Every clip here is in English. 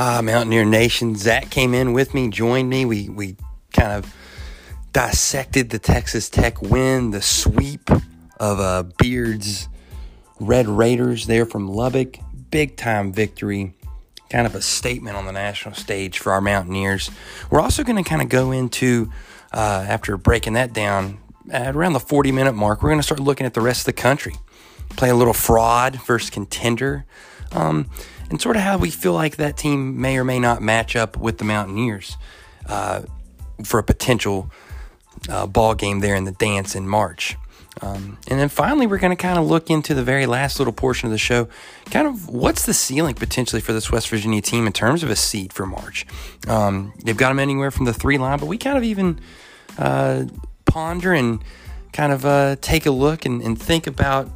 uh, Mountaineer Nation. Zach came in with me, joined me. We we kind of dissected the Texas Tech win, the sweep of uh, Beard's Red Raiders there from Lubbock. Big time victory. Kind of a statement on the national stage for our Mountaineers. We're also going to kind of go into, uh, after breaking that down, at around the 40 minute mark, we're going to start looking at the rest of the country. Play a little fraud versus contender. Um, and sort of how we feel like that team may or may not match up with the Mountaineers uh, for a potential uh, ball game there in the dance in March. Um, and then finally, we're going to kind of look into the very last little portion of the show. Kind of what's the ceiling potentially for this West Virginia team in terms of a seed for March? Um, they've got them anywhere from the three line, but we kind of even uh, ponder and kind of uh, take a look and, and think about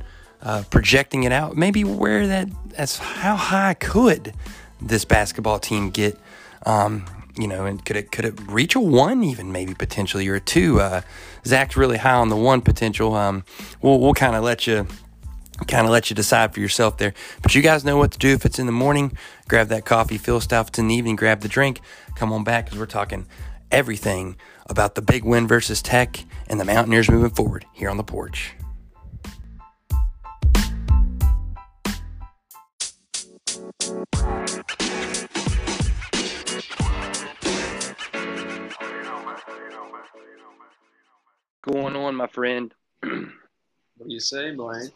uh, projecting it out. Maybe where that, as how high could this basketball team get? Um, you know, and could it could it reach a one even maybe potentially or a two? Uh, Zach's really high on the one potential. Um, we'll we'll kind of let you kind of let you decide for yourself there. But you guys know what to do if it's in the morning. Grab that coffee, Phil stuff. If it's in the evening, grab the drink. Come on back because we're talking everything about the big win versus Tech and the Mountaineers moving forward here on the porch. Going on, my friend? what do you say, Blaine?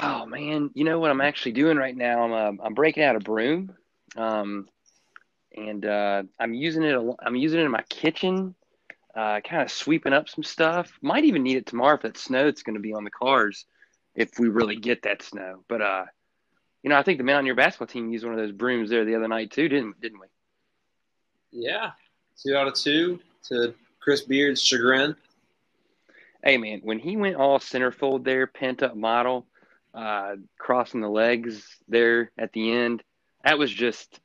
Oh man, you know what I'm actually doing right now? I'm uh, I'm breaking out a broom, um, and uh, I'm using it. I'm using it in my kitchen, uh, kind of sweeping up some stuff. Might even need it tomorrow if that snow that's going to be on the cars, if we really get that snow. But uh, you know, I think the Mountaineer basketball team used one of those brooms there the other night too, didn't didn't we? Yeah, two out of two to Chris Beard's chagrin hey man, when he went all centerfold there, pent up model, uh, crossing the legs there at the end, that was just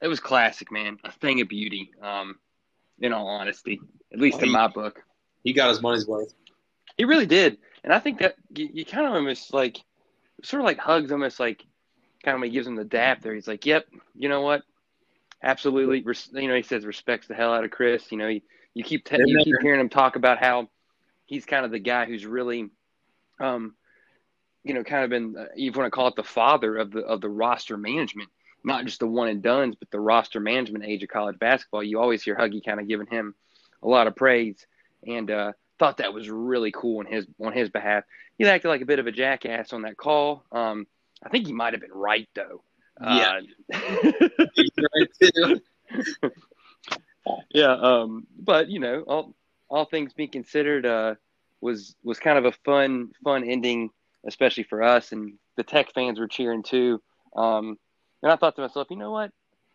it was classic, man. A thing of beauty. Um, in all honesty, at least in my book, he got his money's worth. He really did, and I think that you, you kind of almost like, sort of like hugs, almost like, kind of when he gives him the dap there. He's like, "Yep, you know what? Absolutely." You know, he says respects the hell out of Chris. You know, you, you keep te- you keep hearing him talk about how he's kind of the guy who's really, um, you know, kind of been uh, you want to call it the father of the of the roster management, not just the one and dones, but the roster management age of college basketball. You always hear Huggy kind of giving him a lot of praise, and uh, thought that was really cool on his on his behalf. He acted like a bit of a jackass on that call. Um, I think he might have been right though. Yeah, uh, right too. yeah, um, but you know, all all things being considered, uh, was was kind of a fun fun ending, especially for us. And the Tech fans were cheering too. Um, and I thought to myself, you know what?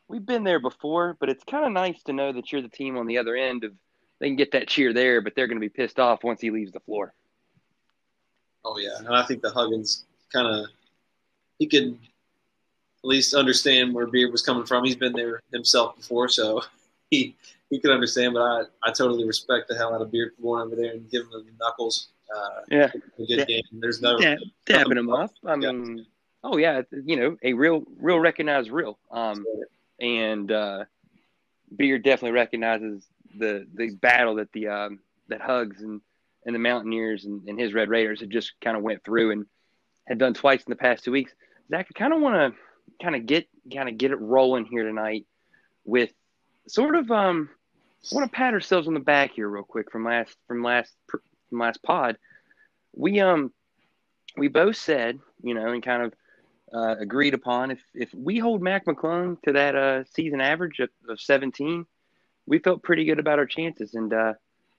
We've been there before, but it's kind of nice to know that you're the team on the other end of. They can get that cheer there, but they're going to be pissed off once he leaves the floor. Oh yeah, and I think the Huggins kind of he could at least understand where Beard was coming from. He's been there himself before, so he he could understand, but I, I totally respect the hell out of Beard for going over there and giving him the knuckles. Uh, yeah, a good game. There's no Dab, dabbing him up. I mean, yeah. oh yeah, you know, a real, real recognized real. Um, and uh, Beard definitely recognizes the the battle that the um, that Hugs and and the Mountaineers and, and his Red Raiders had just kind of went through and had done twice in the past two weeks. Zach, I kind of want to kind of get kind of get it rolling here tonight with sort of um I want to pat ourselves on the back here real quick from last from last from last pod. We um we both said, you know, and kind of uh, agreed upon if if we hold Mac McClung to that uh, season average of, of 17, we felt pretty good about our chances. And uh,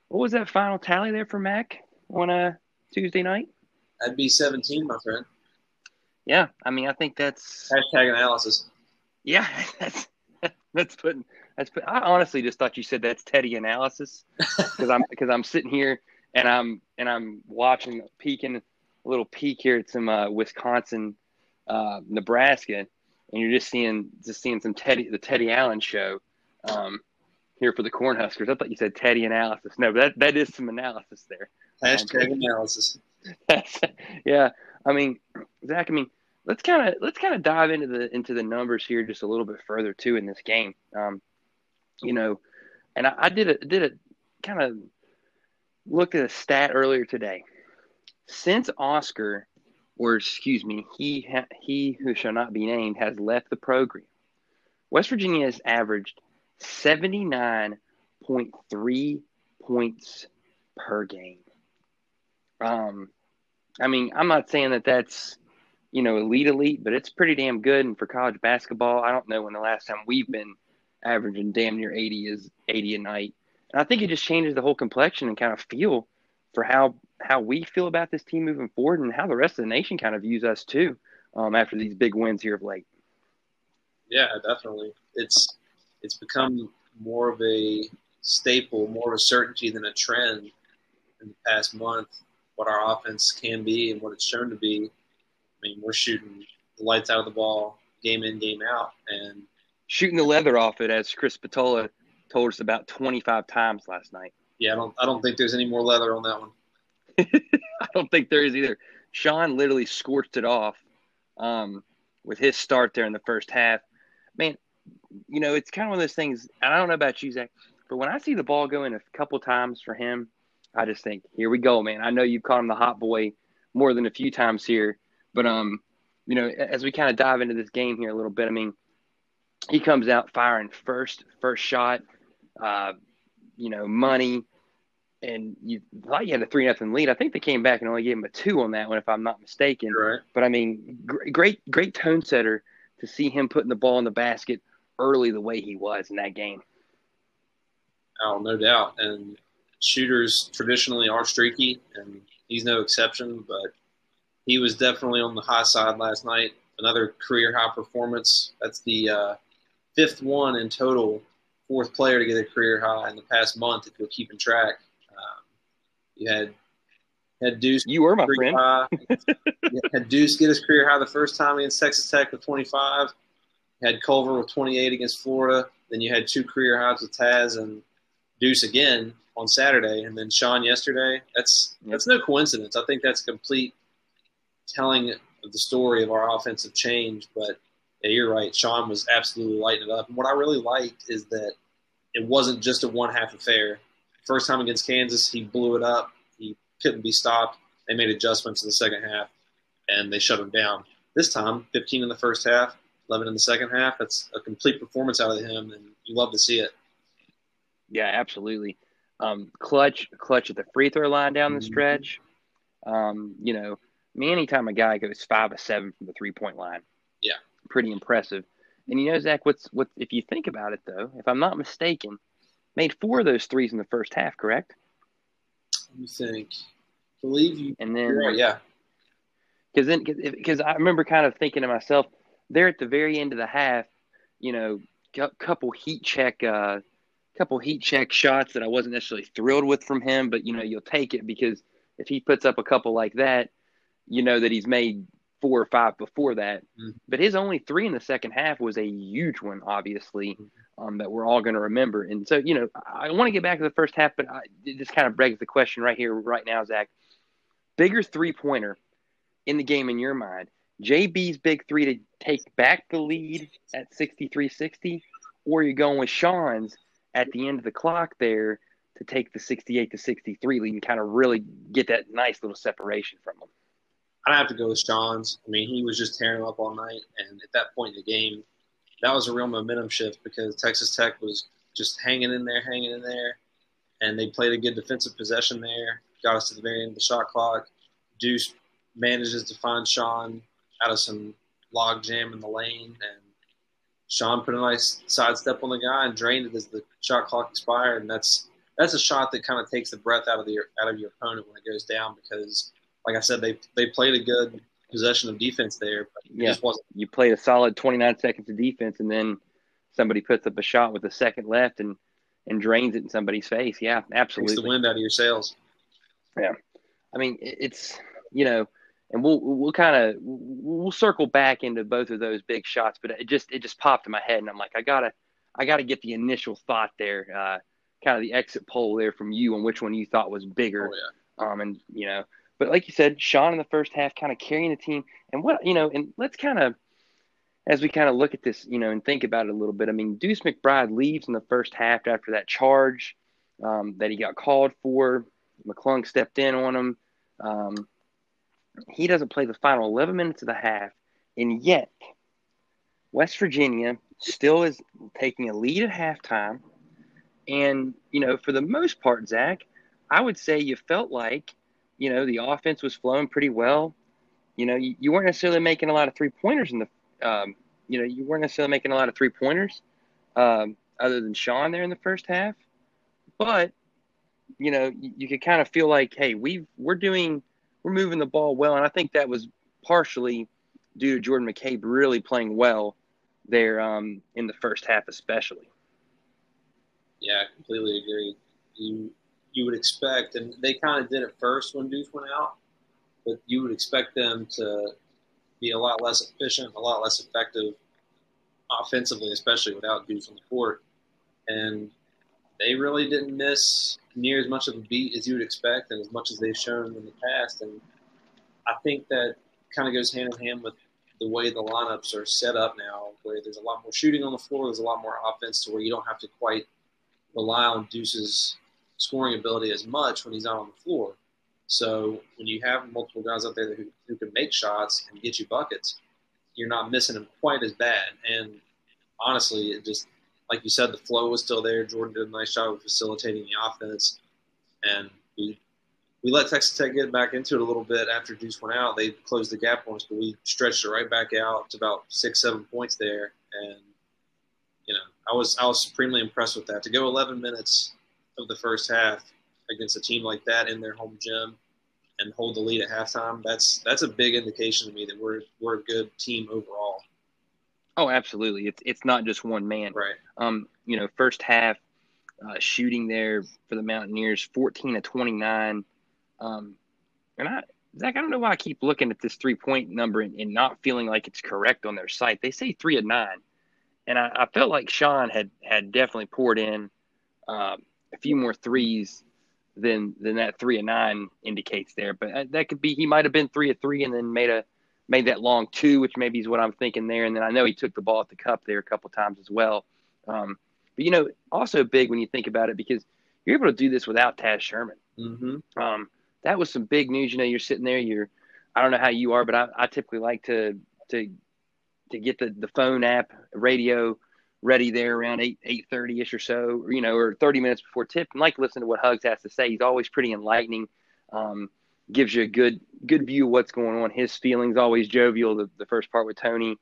what was that final tally there for Mac on a Tuesday night? That'd be 17, my friend. Yeah, I mean, I think that's hashtag analysis. Yeah, that's that's putting that's. I honestly just thought you said that's Teddy analysis because I'm because I'm sitting here and I'm and I'm watching peeking a little peek here at some uh, Wisconsin, uh, Nebraska, and you're just seeing just seeing some Teddy the Teddy Allen show um, here for the Cornhuskers. I thought you said Teddy analysis. No, but that that is some analysis there. Hashtag um, analysis. yeah, I mean, Zach. I mean, let's kind of let's kind of dive into the into the numbers here just a little bit further too in this game. Um, you know, and I, I did a did a kind of looked at a stat earlier today. Since Oscar, or excuse me, he ha, he who shall not be named has left the program. West Virginia has averaged seventy nine point three points per game. Um, I mean, I'm not saying that that's you know elite elite, but it's pretty damn good. And for college basketball, I don't know when the last time we've been averaging damn near 80 is 80 a night. And I think it just changes the whole complexion and kind of feel for how how we feel about this team moving forward and how the rest of the nation kind of views us too um, after these big wins here of late. Yeah, definitely. It's it's become more of a staple, more of a certainty than a trend in the past month. What our offense can be and what it's shown to be. I mean, we're shooting the lights out of the ball, game in, game out, and shooting the leather off it, as Chris Spatola told us about 25 times last night. Yeah, I don't, I don't think there's any more leather on that one. I don't think there is either. Sean literally scorched it off um, with his start there in the first half. Man, you know, it's kind of one of those things. I don't know about you, Zach, but when I see the ball going a couple times for him, I just think, here we go, man. I know you've caught him the hot boy more than a few times here, but um, you know, as we kind of dive into this game here a little bit, I mean, he comes out firing first first shot, uh, you know, money, and you thought you had a three nothing lead. I think they came back and only gave him a two on that one, if I'm not mistaken. Right. But I mean, great great tone setter to see him putting the ball in the basket early the way he was in that game. Oh, no doubt. And shooters traditionally are streaky, and he's no exception. But he was definitely on the high side last night. Another career high performance. That's the uh, fifth one in total, fourth player to get a career high in the past month. If you're keeping track, um, you had had Deuce. You were my friend. had Deuce get his career high the first time against Texas Tech with 25. had Culver with 28 against Florida. Then you had two career highs with Taz and Deuce again on Saturday, and then Sean yesterday. That's that's no coincidence. I think that's a complete telling of the story of our offensive change. But yeah, you're right. Sean was absolutely lighting it up. And what I really liked is that it wasn't just a one half affair. First time against Kansas, he blew it up. He couldn't be stopped. They made adjustments in the second half, and they shut him down. This time, 15 in the first half, 11 in the second half. That's a complete performance out of him, and you love to see it. Yeah, absolutely. Um, clutch, clutch at the free throw line down the mm-hmm. stretch. Um, you know, I mean, anytime a guy goes five of seven from the three point line, yeah, pretty impressive. And you know, Zach, what's what if you think about it though, if I'm not mistaken, made four of those threes in the first half, correct? Let me think. I believe you. And then, right, yeah. Because then, because I remember kind of thinking to myself, there at the very end of the half, you know, a couple heat check, uh, couple heat check shots that I wasn't necessarily thrilled with from him, but you know, you'll take it because if he puts up a couple like that, you know that he's made four or five before that. Mm-hmm. But his only three in the second half was a huge one, obviously, mm-hmm. um, that we're all going to remember. And so, you know, I want to get back to the first half, but I, it just kind of begs the question right here, right now, Zach. Bigger three pointer in the game in your mind, JB's big three to take back the lead at 63 60, or you're going with Sean's at the end of the clock there to take the 68 to 63 lead and kind of really get that nice little separation from them. I'd have to go with Sean's. I mean, he was just tearing up all night, and at that point in the game, that was a real momentum shift because Texas Tech was just hanging in there, hanging in there, and they played a good defensive possession there. Got us to the very end of the shot clock. Deuce manages to find Sean out of some log jam in the lane, and Sean put a nice sidestep on the guy and drained it as the shot clock expired. And that's that's a shot that kind of takes the breath out of the out of your opponent when it goes down because like I said, they they played a good possession of defense there, but yeah. You played a solid 29 seconds of defense, and then somebody puts up a shot with a second left and and drains it in somebody's face. Yeah, absolutely. Takes the wind out of your sails. Yeah, I mean it's you know, and we'll we'll kind of we'll circle back into both of those big shots, but it just it just popped in my head, and I'm like, I gotta I gotta get the initial thought there, uh, kind of the exit poll there from you on which one you thought was bigger. Oh, yeah. Um, and you know, but like you said, Sean in the first half kind of carrying the team. And what, you know, and let's kind of, as we kind of look at this, you know, and think about it a little bit, I mean, Deuce McBride leaves in the first half after that charge um, that he got called for. McClung stepped in on him. Um, he doesn't play the final 11 minutes of the half. And yet, West Virginia still is taking a lead at halftime. And, you know, for the most part, Zach, I would say you felt like, you know, the offense was flowing pretty well. You know, you, you weren't necessarily making a lot of three pointers in the, um, you know, you weren't necessarily making a lot of three pointers um, other than Sean there in the first half. But, you know, you, you could kind of feel like, hey, we we're doing, we're moving the ball well. And I think that was partially due to Jordan McCabe really playing well there um, in the first half, especially. Yeah, I completely agree. You you would expect, and they kind of did it first when Deuce went out, but you would expect them to be a lot less efficient, a lot less effective offensively, especially without Deuce on the court. And they really didn't miss near as much of a beat as you would expect, and as much as they've shown in the past. And I think that kind of goes hand in hand with the way the lineups are set up now, where there's a lot more shooting on the floor, there's a lot more offense, to where you don't have to quite rely on Deuce's scoring ability as much when he's not on the floor. So when you have multiple guys out there who, who can make shots and get you buckets, you're not missing them quite as bad. And honestly, it just like you said, the flow was still there. Jordan did a nice job of facilitating the offense, and we we let Texas Tech get back into it a little bit after Deuce went out. They closed the gap on us, but we stretched it right back out to about six, seven points there. And you know, I was I was supremely impressed with that. To go 11 minutes of the first half against a team like that in their home gym and hold the lead at halftime, that's that's a big indication to me that we're we're a good team overall. Oh, absolutely. It's it's not just one man. Right. Um, you know, first half uh, shooting there for the Mountaineers, 14 to 29. Um, and I, Zach, I don't know why I keep looking at this three point number and, and, not feeling like it's correct on their site. They say three of nine, and I, I felt like Sean had had definitely poured in um, a few more threes than than that three and nine indicates there. But uh, that could be he might have been three of three and then made a made that long two, which maybe is what I'm thinking there. And then I know he took the ball at the cup there a couple times as well. Um, but you know, also big when you think about it because you're able to do this without Taz Sherman. Mm-hmm. Um, that was some big news. You know, you're sitting there. You're, I don't know how you are, but I, I typically like to to to get the the phone app, radio ready there around eight eight thirty ish or so, you know, or thirty minutes before tip, and like listen to what Hugs has to say. He's always pretty enlightening. Um, gives you a good good view of what's going on. His feelings always jovial. The, the first part with Tony,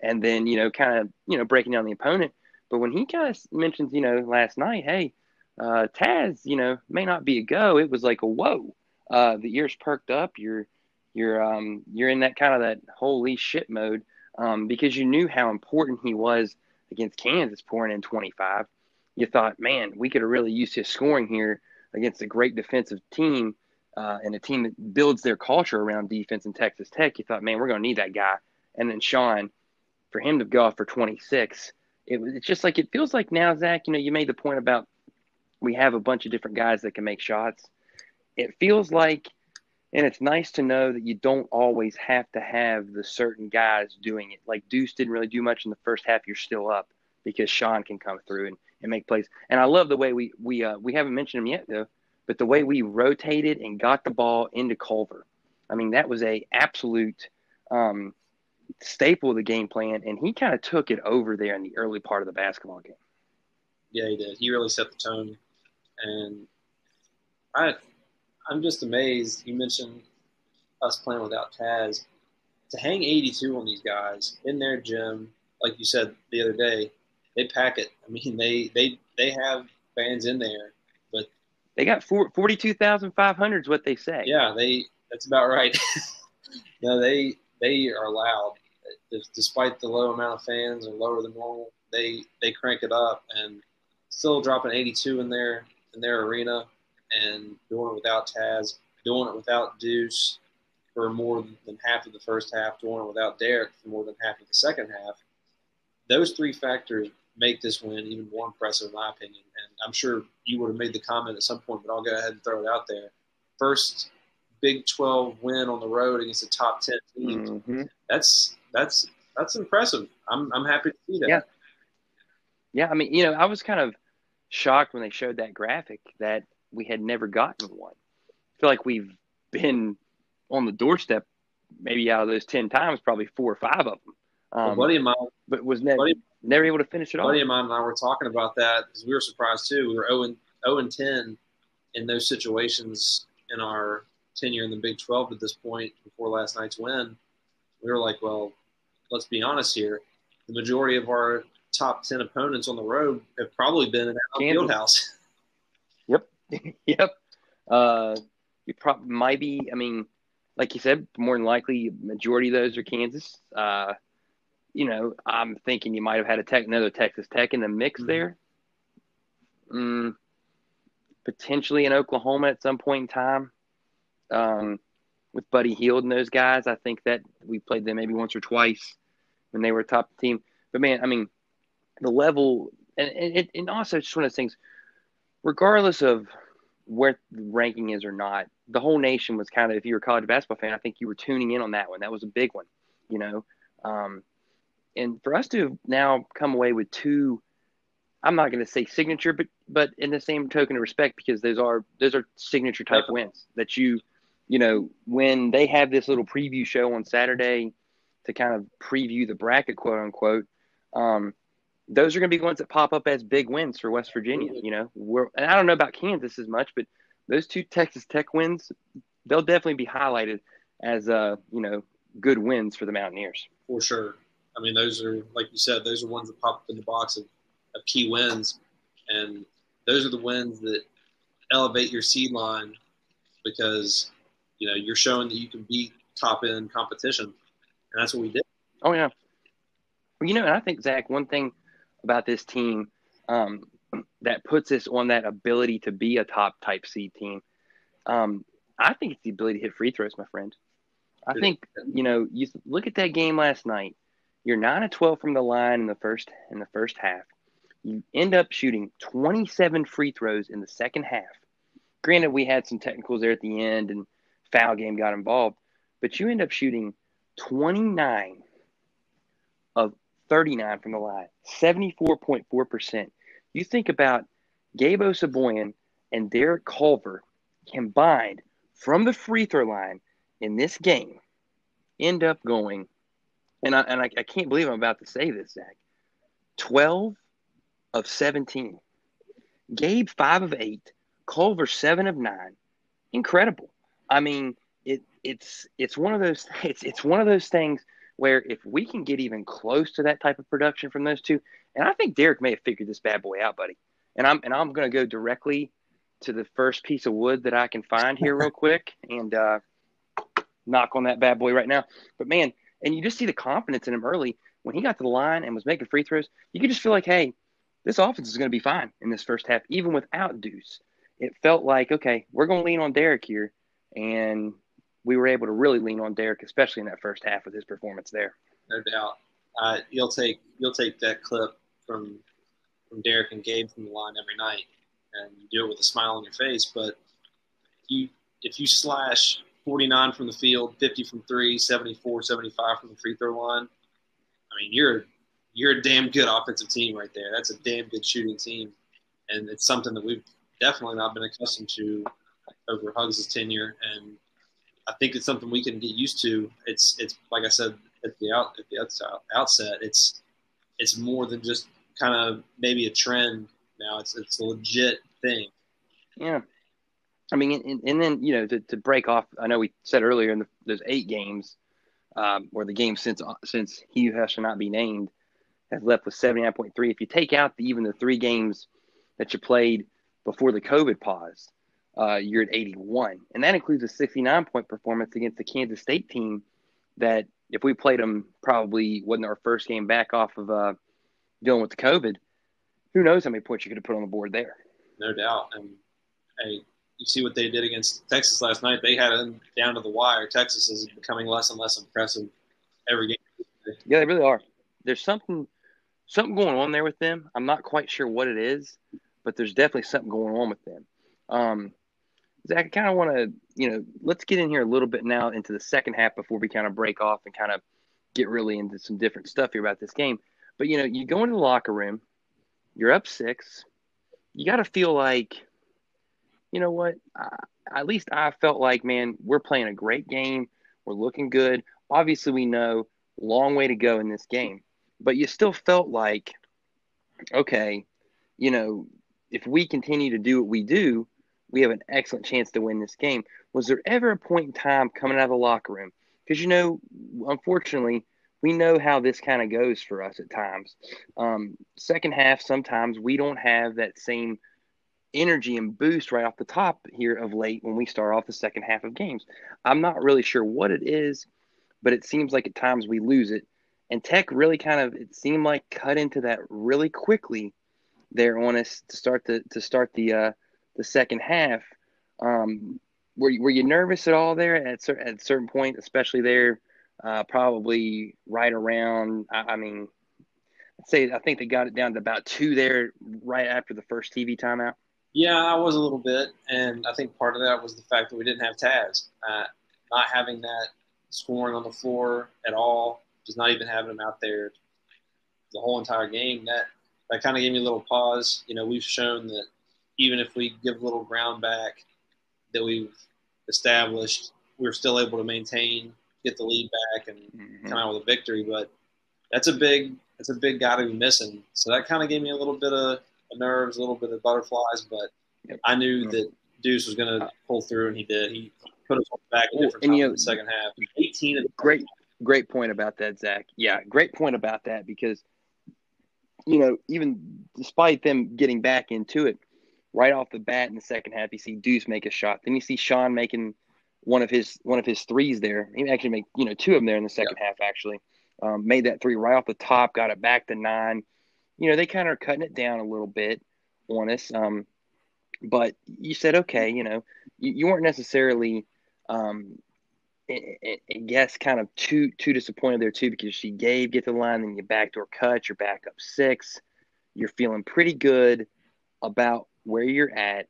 and then you know, kind of you know breaking down the opponent. But when he kind of mentions, you know, last night, hey, uh, Taz, you know, may not be a go. It was like a whoa uh, the ears perked up. You're you're um, you're in that kind of that holy shit mode um, because you knew how important he was against Kansas, pouring in 25. You thought, man, we could have really used his scoring here against a great defensive team uh, and a team that builds their culture around defense in Texas Tech. You thought, man, we're going to need that guy. And then Sean, for him to go off for 26, it it's just like it feels like now, Zach. You know, you made the point about we have a bunch of different guys that can make shots it feels like and it's nice to know that you don't always have to have the certain guys doing it. Like Deuce didn't really do much in the first half. You're still up because Sean can come through and, and make plays. And I love the way we we uh, we haven't mentioned him yet though, but the way we rotated and got the ball into Culver. I mean that was a absolute um, staple of the game plan, and he kind of took it over there in the early part of the basketball game. Yeah, he did. He really set the tone, and I I'm just amazed. You mentioned us playing without Taz. To hang 82 on these guys in their gym, like you said the other day, they pack it. I mean, they they they have fans in there, but they got 42,500 is what they say. Yeah, they that's about right. no, they they are loud. Despite the low amount of fans or lower than normal, they they crank it up and still dropping 82 in their in their arena and doing it without Taz, doing it without Deuce for more than half of the first half, doing it without Derek for more than half of the second half. Those three factors make this win even more impressive, in my opinion. And I'm sure you would have made the comment at some point, but I'll go ahead and throw it out there. First Big Twelve win on the road against a top ten team. Mm-hmm. That's that's that's impressive. I'm I'm happy to see that. Yeah. Yeah, I mean, you know, I was kind of shocked when they showed that graphic that we had never gotten one. I feel like we've been on the doorstep maybe out of those 10 times, probably four or five of them. Um, a buddy of mine, but was never, buddy, never able to finish it off. buddy of mine and I were talking about that because we were surprised too. We were 0 and, 0 and 10 in those situations in our tenure in the Big 12 at this point before last night's win. We were like, well, let's be honest here. The majority of our top 10 opponents on the road have probably been in our field house. yep. Uh, you probably might be. I mean, like you said, more than likely, majority of those are Kansas. Uh, you know, I'm thinking you might have had a tech, another Texas Tech in the mix Mhm. there. Mm, potentially in Oklahoma at some point in time. Um, with Buddy Hield and those guys, I think that we played them maybe once or twice when they were a top team. But man, I mean, the level and and, and also just one of those things. Regardless of where the ranking is or not, the whole nation was kind of. If you were a college basketball fan, I think you were tuning in on that one. That was a big one, you know. Um, and for us to have now come away with two, I'm not going to say signature, but but in the same token of respect, because those are those are signature type wins that you, you know, when they have this little preview show on Saturday to kind of preview the bracket, quote unquote. Um, those are going to be ones that pop up as big wins for West Virginia. You know, we're, and I don't know about Kansas as much, but those two Texas Tech wins, they'll definitely be highlighted as uh, you know, good wins for the Mountaineers. for sure. I mean, those are like you said, those are ones that pop up in the box of, of key wins, and those are the wins that elevate your seed line because you know you're showing that you can beat top end competition, and that's what we did. Oh yeah. Well, you know, and I think Zach, one thing about this team um, that puts us on that ability to be a top type seed team, um, I think it's the ability to hit free throws, my friend. I think you know, you look at that game last night. You're nine of twelve from the line in the first in the first half. You end up shooting 27 free throws in the second half. Granted, we had some technicals there at the end, and foul game got involved, but you end up shooting 29 of 39 from the line, 74.4%. You think about Gabe Osabuohien and Derek Culver combined from the free throw line in this game end up going, and I, and I, I can't believe I'm about to say this, Zach, 12 of 17. Gabe, 5 of 8. Culver, 7 of 9. Incredible. I mean, it, it's it's one of those it's it's one of those things where if we can get even close to that type of production from those two, and I think Derek may have figured this bad boy out, buddy. And I'm and I'm going to go directly to the first piece of wood that I can find here real quick and uh, knock on that bad boy right now. But man, and you just see the confidence in him early when he got to the line and was making free throws. You could just feel like, hey, this offense is going to be fine in this first half, even without Deuce. It felt like, okay, we're going to lean on Derek here, and we were able to really lean on Derek, especially in that first half with his performance there. no doubt. Uh, you'll take you'll take that clip from from Derek and Gabe from the line every night, and you do it with a smile on your face. But you if you slash 49 from the field, 50 from three, 74, 75 from the free throw line, I mean you're you're a damn good offensive team right there. That's a damn good shooting team, and it's something that we've definitely not been accustomed to over Huggs' tenure, and I think it's something we can get used to. It's it's like I said at the out at the outset, it's it's more than just kind of maybe a trend now. It's it's a legit thing. Yeah. I mean, and, and then, you know, to, to break off, I know we said earlier in the, those eight games, um, or the game since since he who shall not be named has left with 79.3. If you take out the, even the three games that you played before the COVID pause, uh, you're at 81. And that includes a 69 point performance against the Kansas State team that, if we played them, probably wasn't our first game back off of uh, dealing with the COVID. Who knows how many points you could have put on the board there? no doubt. And hey, you see what they did against Texas last night. They had them down to the wire. Texas is becoming less and less impressive every game. Yeah, they really are. There's something something going on there with them. I'm not quite sure what it is, but there's definitely something going on with them. Um, Zach, I kind of want to, you know, let's get in here a little bit now into the second half before we kind of break off and kind of get really into some different stuff here about this game. But you know, you go into the locker room, you're up six, you got to feel like, you know what? I, at least I felt like, man, we're playing a great game. We're looking good. Obviously, we know long way to go in this game, but you still felt like, okay, you know, if we continue to do what we do, we have an excellent chance to win this game. Was there ever a point in time coming out of the locker room? Because, you know, unfortunately, we know how this kind of goes for us at times. Um, second half, sometimes we don't have that same energy and boost right off the top here of late when we start off the second half of games. I'm not really sure what it is, but it seems like at times we lose it. And Tech really kind of it seemed like cut into that really quickly there on us to start the to start the uh, the second half. Um, were you, were you nervous at all there at at a certain point, especially there, uh, probably right around? I, I mean, I'd say I think they got it down to about two there right after the first TV timeout. Yeah, I was a little bit, and I think part of that was the fact that we didn't have Taz. Uh, not having that scoring on the floor at all, just not even having him out there the whole entire game. That that kind of gave me a little pause. You know, we've shown that even if we give a little ground back that we've established, we're still able to maintain, get the lead back, and mm-hmm. come out with a victory. But that's a big that's a big guy to be missing. So that kind of gave me a little bit of nerves, a little bit of butterflies. But yep. I knew that Deuce was going to pull through, and he did. He put us back in different and, you know, in the second half. 18 and great, great point about that, Zach. Yeah, great point about that because you know even despite them getting back into it right off the bat in the second half, you see Deuce make a shot. Then you see Sean making one of his one of his threes there. He actually made you know two of them there in the second half. Actually, um, made that three right off the top, got it back to nine. You know they kind of are cutting it down a little bit on us. Um, but you said okay, you know you, you weren't necessarily um, I, guess kind of too too disappointed there too because she gave get the line, then you backdoor cut, you're back up six, you're feeling pretty good about where you're at.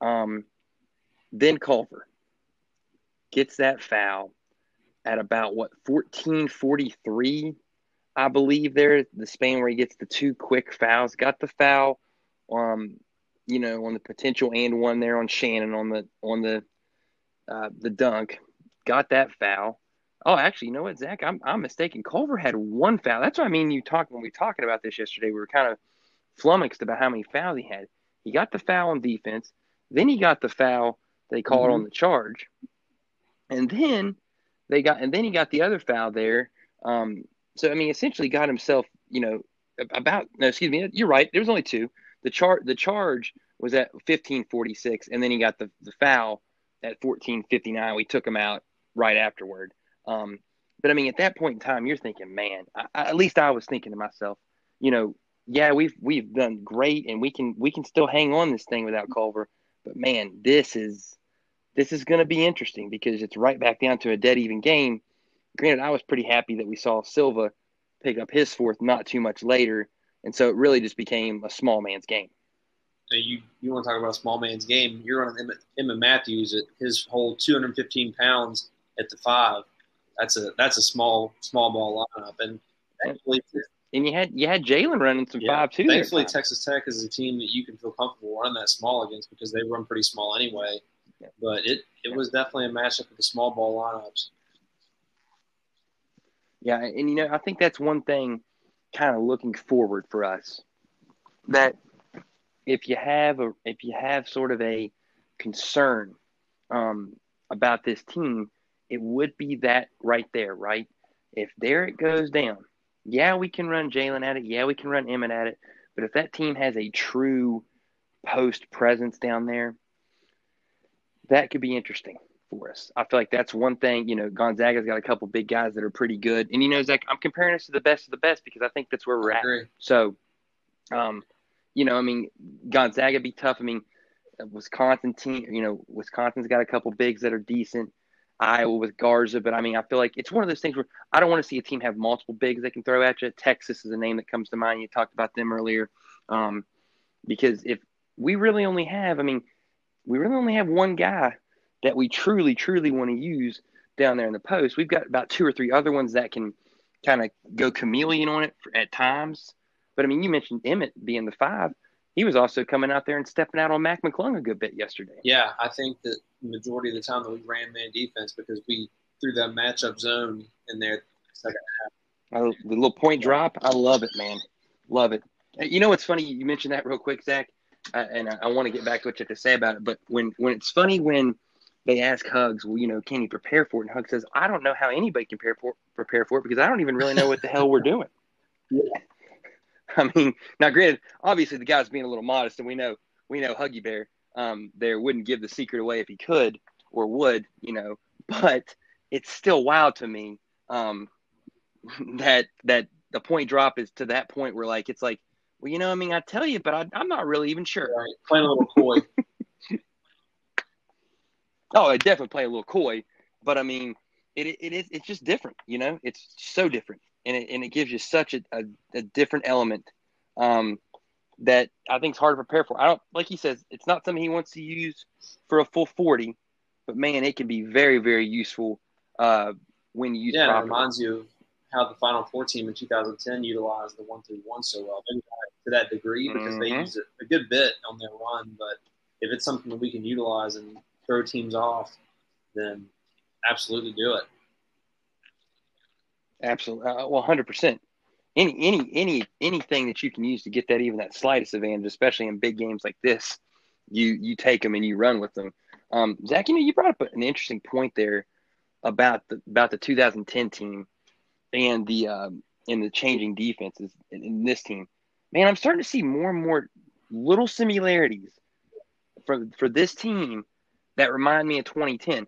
Um, then Culver gets that foul at about what 1443 I believe there the span where he gets the two quick fouls got the foul um you know on the potential and one there on Shannon on the on the uh, the dunk, got that foul. Oh, actually, you know what, Zach? I'm, I'm mistaken. Culver had one foul. That's what I mean. You talked when we were talking about this yesterday. We were kind of flummoxed about how many fouls he had. He got the foul on defense. Then he got the foul they called mm-hmm. on the charge, and then they got and then he got the other foul there. Um, so I mean, essentially, got himself. You know, about no, excuse me. You're right. There was only two. The chart the charge was at 1546, and then he got the the foul at 14:59. We took him out right afterward. Um, but I mean, at that point in time, you're thinking, man. I, I, at least I was thinking to myself, you know, yeah, we've we've done great, and we can we can still hang on this thing without Culver. But man, this is this is going to be interesting because it's right back down to a dead even game. Granted, I was pretty happy that we saw Silva pick up his fourth not too much later, and so it really just became a small man's game you you want to talk about a small man's game? You're on Emmitt Matthews at his whole 215 pounds at the five. That's a that's a small small ball lineup, and thankfully, and you had you had Jalen running some yeah, five too. Thankfully, Texas Tech is a team that you can feel comfortable running that small against because they run pretty small anyway. Yeah. But it it was definitely a matchup with the small ball lineups. Yeah, and you know I think that's one thing, kind of looking forward for us, that if you have a if you have sort of a concern um, about this team, it would be that right there, right? If Derek goes down, yeah, we can run Jalen at it. Yeah, we can run Emmitt at it. But if that team has a true post presence down there, that could be interesting for us. I feel like that's one thing. You know, Gonzaga's got a couple big guys that are pretty good, and you know, Zach, I'm comparing us to the best of the best because I think that's where we're at. So, um, you know, I mean, Gonzaga be tough. I mean, Wisconsin team, you know, Wisconsin's got a couple bigs that are decent. Iowa with Garza, but I mean, I feel like it's one of those things where I don't want to see a team have multiple bigs they can throw at you. Texas is a name that comes to mind. You talked about them earlier, um, because if we really only have, I mean, we really only have one guy that we truly, truly want to use down there in the post. We've got about two or three other ones that can kind of go chameleon on it for, at times. But I mean, you mentioned Emmitt being the five. He was also coming out there and stepping out on Mac McClung a good bit yesterday. Yeah, I think that the majority of the time that we ran man defense because we threw that matchup zone in there second half. I, the little point drop, I love it, man. Love it. You know what's funny? You mentioned that real quick, Zach, uh, and I, I want to get back to what you have to say about it. But when when it's funny when they ask Hugs, well, you know, can you prepare for it? And Hugs says, I don't know how anybody can prepare for prepare for it because I don't even really know what the hell we're doing. Yeah. I mean, now granted, obviously the guy's being a little modest, and we know we know Huggy Bear um, there wouldn't give the secret away if he could or would, you know. But it's still wild to me um, that that the point drop is to that point where like it's like, well, you know, I mean, I tell you, but I, am not really even sure. Right, playing a little coy. oh, I definitely play a little coy, but I mean, it it is it's just different, you know. It's so different, and it and it gives you such a a, a different element. Um, that I think is hard to prepare for. I don't like he says it's not something he wants to use for a full forty, but man, it can be very very useful uh, when you use. Yeah, it reminds you how the Final Four team in 2010 utilized the one through one so well. To that degree because mm-hmm. they used it a good bit on their run, but if it's something that we can utilize and throw teams off, then absolutely do it. Absolutely, uh, well, hundred percent any any any anything that you can use to get that even that slightest advantage, especially in big games like this, you you take them and you run with them. Um, Zach, you know, you brought up an interesting point there about the about the 2010 team and the um, and the changing defenses in, in this team. Man, I'm starting to see more and more little similarities for for this team that remind me of 2010.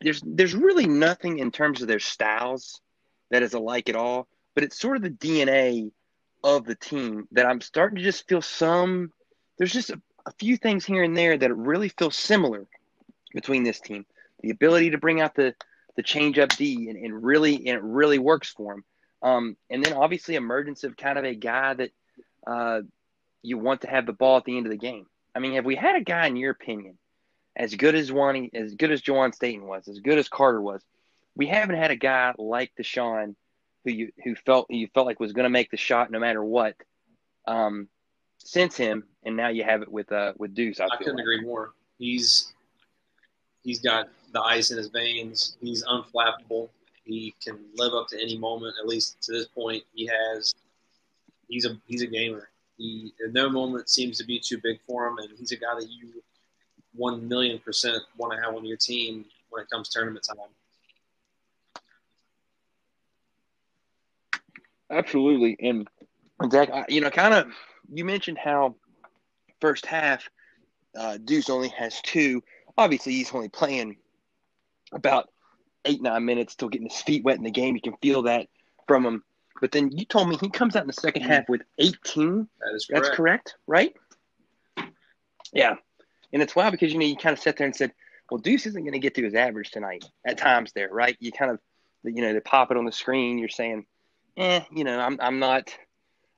There's there's really nothing in terms of their styles that is alike at all but it's sort of the DNA of the team that I'm starting to just feel some. There's just a, a few things here and there that really feel similar between this team. The ability to bring out the the change up D and, and really and it really works for him. Um, and then obviously emergence of kind of a guy that uh, you want to have the ball at the end of the game. I mean, have we had a guy in your opinion as good as Wani, as good as Juwan Staten was, as good as Carter was? We haven't had a guy like Da'Sean who you who felt you felt like was going to make the shot no matter what. Um, since him, and now you have it with uh with Deuce. I, I couldn't like. agree more. He's he's got the ice in his veins. He's unflappable. He can live up to any moment. At least to this point, he has. He's a he's a gamer. He no moment seems to be too big for him, and he's a guy that you one million percent want to have on your team when it comes tournament time. Absolutely. And Zach, you know, kind of, you mentioned how first half uh, Deuce only has two. Obviously, he's only playing about eight, nine minutes, still getting his feet wet in the game. You can feel that from him. But then you told me he comes out in the second half with 18. That is correct. That's correct, right? Yeah. And it's wild because, you know, you kind of sat there and said, well, Deuce isn't going to get to his average tonight at times there, right? You kind of, you know, they pop it on the screen. You're saying, eh, you know, I'm I'm not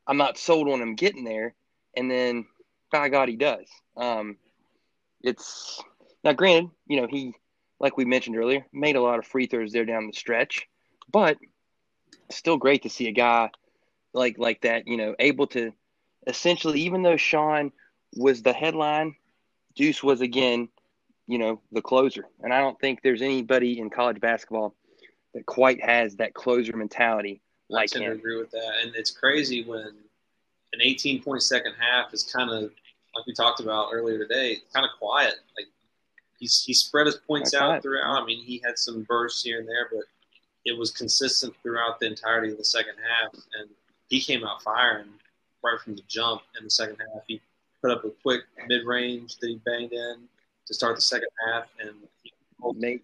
I'm not sold on him getting there. And then by God he does. Um it's now granted, you know, he like we mentioned earlier, made a lot of free throws there down the stretch, but still great to see a guy like like that, you know, able to essentially even though Sean was the headline, Deuce was again, you know, the closer. And I don't think there's anybody in college basketball that quite has that closer mentality like I tend him. to agree with that. And it's crazy when an 18 point second half is kind of like we talked about earlier today, kind of quiet. Like he's he spread his points That's out throughout. I mean, he had some bursts here and there, but it was consistent throughout the entirety of the second half. And he came out firing right from the jump in the second half. He put up a quick mid range that he banged in to start the second half, and he made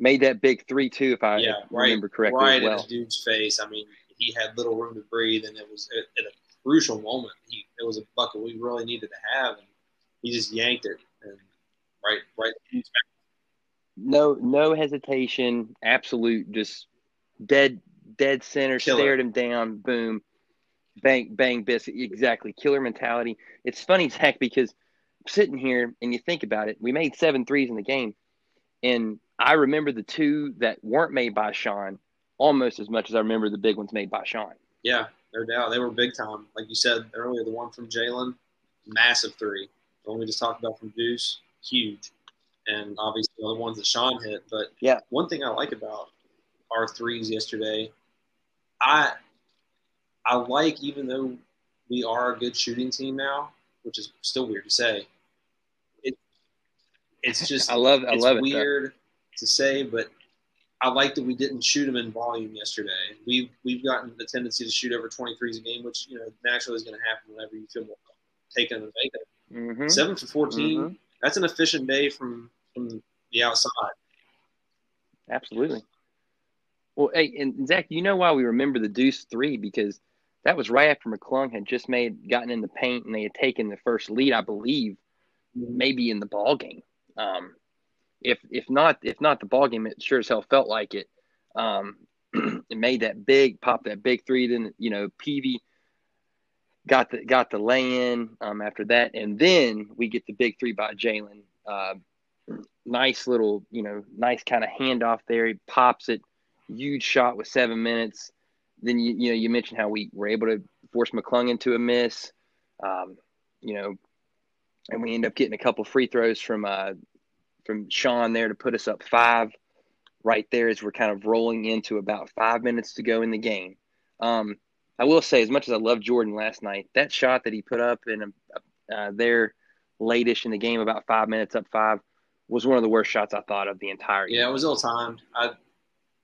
made that big three two, if I yeah, remember correctly. Right well. in the dude's face. I mean, he had little room to breathe, and it was at, at a crucial moment. He it was a bucket we really needed to have, and he just yanked it and right right. No, no hesitation. Absolute, just dead, dead center. Killer. Stared him down. Boom, bang, bang, biscuit. Exactly, killer mentality. It's funny, Zach, because sitting here and you think about it, we made seven threes in the game. And I remember the two that weren't made by Sean almost as much as I remember the big ones made by Sean. Yeah, no doubt. They were big time. Like you said earlier, the one from Jalen, massive three. The one we just talked about from Deuce, huge. And obviously the other ones that Sean hit. But yeah, one thing I like about our threes yesterday, I I like even though we are a good shooting team now, which is still weird to say. It, it's just I love I love weird it, to say, but I like that we didn't shoot them in volume yesterday. We've we've gotten the tendency to shoot over 23s a game, which you know naturally is going to happen whenever you feel more taken and. Mm-hmm. Seven for 14. Mm-hmm. That's an efficient day from from the outside. Absolutely. Well, hey, and Zach, you know why we remember the Deuce three because that was right after McClung had just made gotten in the paint and they had taken the first lead, I believe, maybe in the ball game. Um, if if not if not the ball game, it sure as hell felt like it. Um, it made that big pop, that big three. Then you know Peavy got the got the lay in um, after that, and then we get the big three by Jalen. Uh, nice little you know nice kind of handoff there. He pops it, huge shot with seven minutes. Then you you know you mentioned how we were able to force McClung into a miss. Um, you know, and we end up getting a couple free throws from uh, from Sean there to put us up five right there as we're kind of rolling into about five minutes to go in the game. Um, I will say, as much as I love Jordan last night, that shot that he put up in a, uh, there late-ish in the game, about five minutes up five, was one of the worst shots I thought of the entire game. Yeah, it was ill timed. I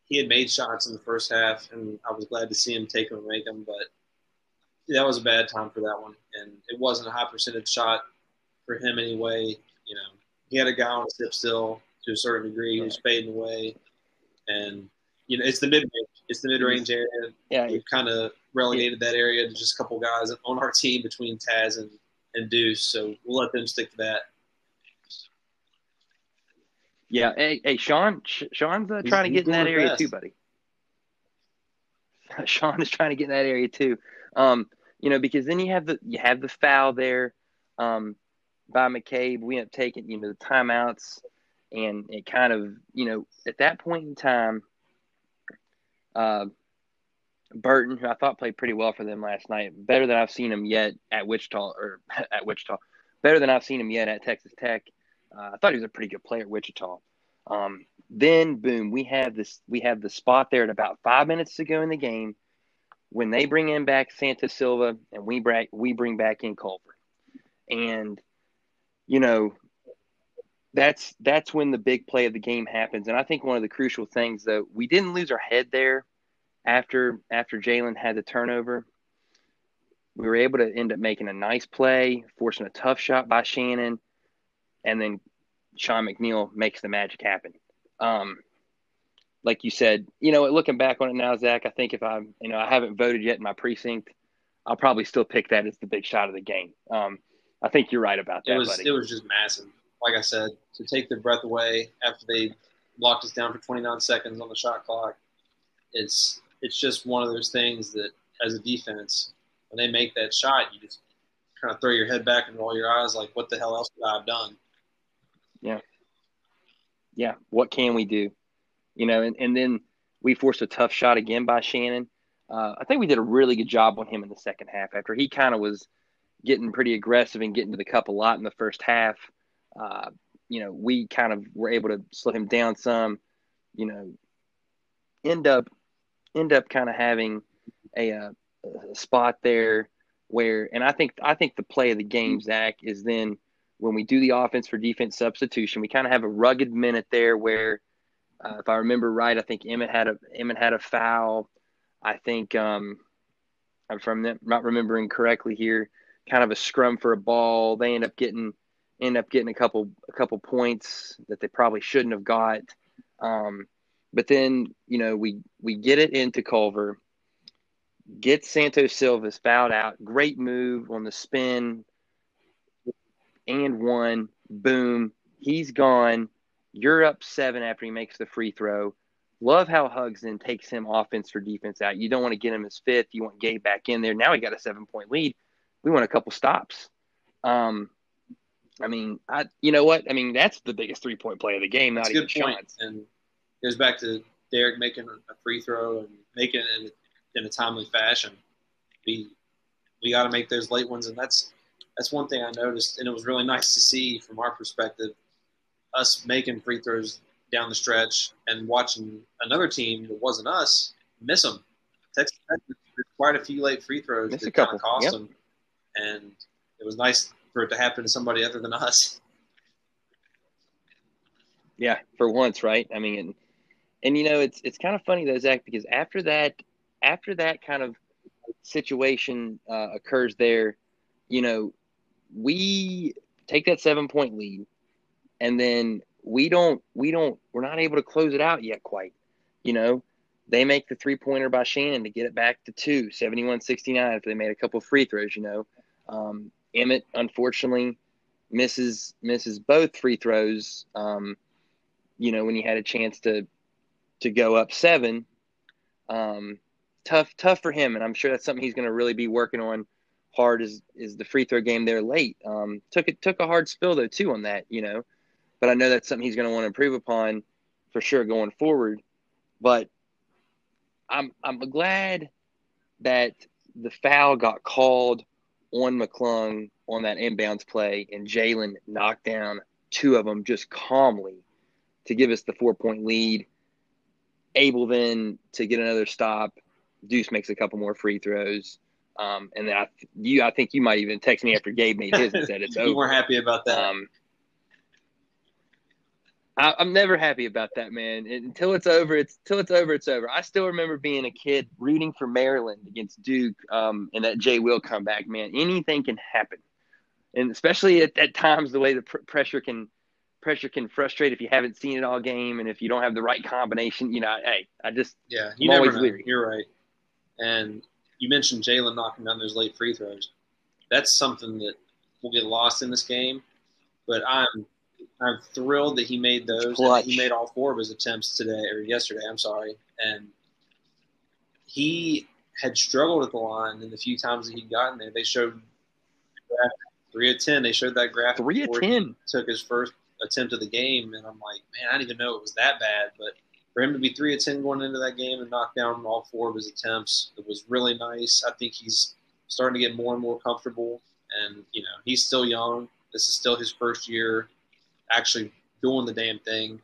he had made shots in the first half, and I was glad to see him take them and make them, but that was a bad time for that one, and it wasn't a high percentage shot for him anyway. You know, he had a guy on a step still to a certain degree who's fading away, and you know it's the mid range. It's the mid range area. Yeah, we've kind of relegated that area to just a couple guys on our team between Taz and and Deuce, so we'll let them stick to that. Yeah, hey, hey, Sean, Sean's uh, trying to get in that area best. too, buddy. Sean is trying to get in that area too. Um, you know, because then you have the you have the foul there. Um, by McCabe. We end up taking, you know, the timeouts and it kind of, you know, at that point in time, uh, Burton, who I thought played pretty well for them last night, better than I've seen him yet at Wichita or at Wichita, better than I've seen him yet at Texas Tech. Uh, I thought he was a pretty good player at Wichita. Um, then boom, we have this, we have the spot there at about five minutes to go in the game when they bring in back Santos Silva and we bring we bring back in Culver, and you know, that's that's when the big play of the game happens. And I think one of the crucial things though, we didn't lose our head there after after Jalen had the turnover. We were able to end up making a nice play, forcing a tough shot by Shannon, and then Sean McNeil makes the magic happen. Um, like you said, you know, looking back on it now, Zach, I think if I'm, you know, I haven't voted yet in my precinct, I'll probably still pick that as the big shot of the game. Um, I think you're right about that. It was buddy. it was just massive. Like I said, to take their breath away after they locked us down for 29 seconds on the shot clock, it's it's just one of those things that as a defense, when they make that shot, you just kind of throw your head back and roll your eyes like, what the hell else could I have done? Yeah. Yeah. What can we do? You know, and, and then we forced a tough shot again by Shannon. Uh, I think we did a really good job on him in the second half after he kind of was getting pretty aggressive and getting to the cup a lot in the first half. Uh, you know, we kind of were able to slow him down some. You know, end up end up kind of having a, a, a spot there where, and I think I think the play of the game, Zach, is then when we do the offense for defense substitution, we kind of have a rugged minute there where, uh, if I remember right, I think Emmitt had a Emmitt had a foul. I think um, I'm from not remembering correctly here kind of a scrum for a ball. They end up getting end up getting a couple a couple points that they probably shouldn't have got. Um, but then you know we we get it into Culver, get Santos Silva's fouled out. Great move on the spin, and one. Boom, he's gone. You're up seven after he makes the free throw. Love how Hugs then takes him offense for defense out. You don't want to get him as fifth. You want Gabe back in there. Now he got a seven point lead we won a couple stops. Um, I mean, I you know what? I mean, that's the biggest three point play of the game, not That's a even good point. shots. And it goes back to Derek making a free throw and making it in, in a timely fashion. We we got to make those late ones, and that's that's one thing I noticed, and it was really nice to see from our perspective, us making free throws down the stretch and watching another team that wasn't us miss them. Texas Tech quite a few late free throws Missed that kind of cost yep. them, and it was nice for it to happen to somebody other than us. Yeah, for once, right? I mean, and, and you know, it's it's kind of funny though, Zach, because after that, after that kind of situation uh, occurs there, you know, we take that seven point lead, and then we don't we don't we're not able to close it out yet quite. You know, they make the three pointer by Shannon to get it back to two, 71 69 after they made a couple free throws, you know. Um, Emmitt unfortunately misses misses both free throws. Um, you know, when he had a chance to to go up seven. Um, tough, tough for him, and I'm sure that's something he's going to really be working on hard. Is is the free throw game there late? Um, took it took a hard spill though too on that, you know, but I know that's something he's going to want to improve upon for sure going forward. But I'm I'm glad that the foul got called on McClung on that inbounds play, and Jalen knocked down two of them just calmly to give us the four point lead. Able then to get another stop. Deuce makes a couple more free throws. Um, and then I, you, I think you might even text me after Gabe made his and said it's you over. weren't happy about that. Um, I, I'm never happy about that, man. Until it's over, it's till it's over, it's over. I still remember being a kid rooting for Maryland against Duke, um, and that Jay Will come back, Man, anything can happen, and especially at, at times the way the pr- pressure can pressure can frustrate if you haven't seen it all game and if you don't have the right combination. You know, hey, I just Yeah, I'm you never always know. leery. You're right. And you mentioned Jalen knocking down those late free throws. That's something that will get lost in this game. But I'm I'm thrilled that he made those. he made all four of his attempts today or yesterday. I'm sorry, and he had struggled at the line in the few times that he'd gotten there. They showed three of ten. They showed that graphic three of ten. took his first attempt of the game, and I'm like, man, I didn't even know it was that bad. But for him to be three of ten going into that game and knock down all four of his attempts, it was really nice. I think he's starting to get more and more comfortable, and you know, he's still young. This is still his first year actually doing the damn thing.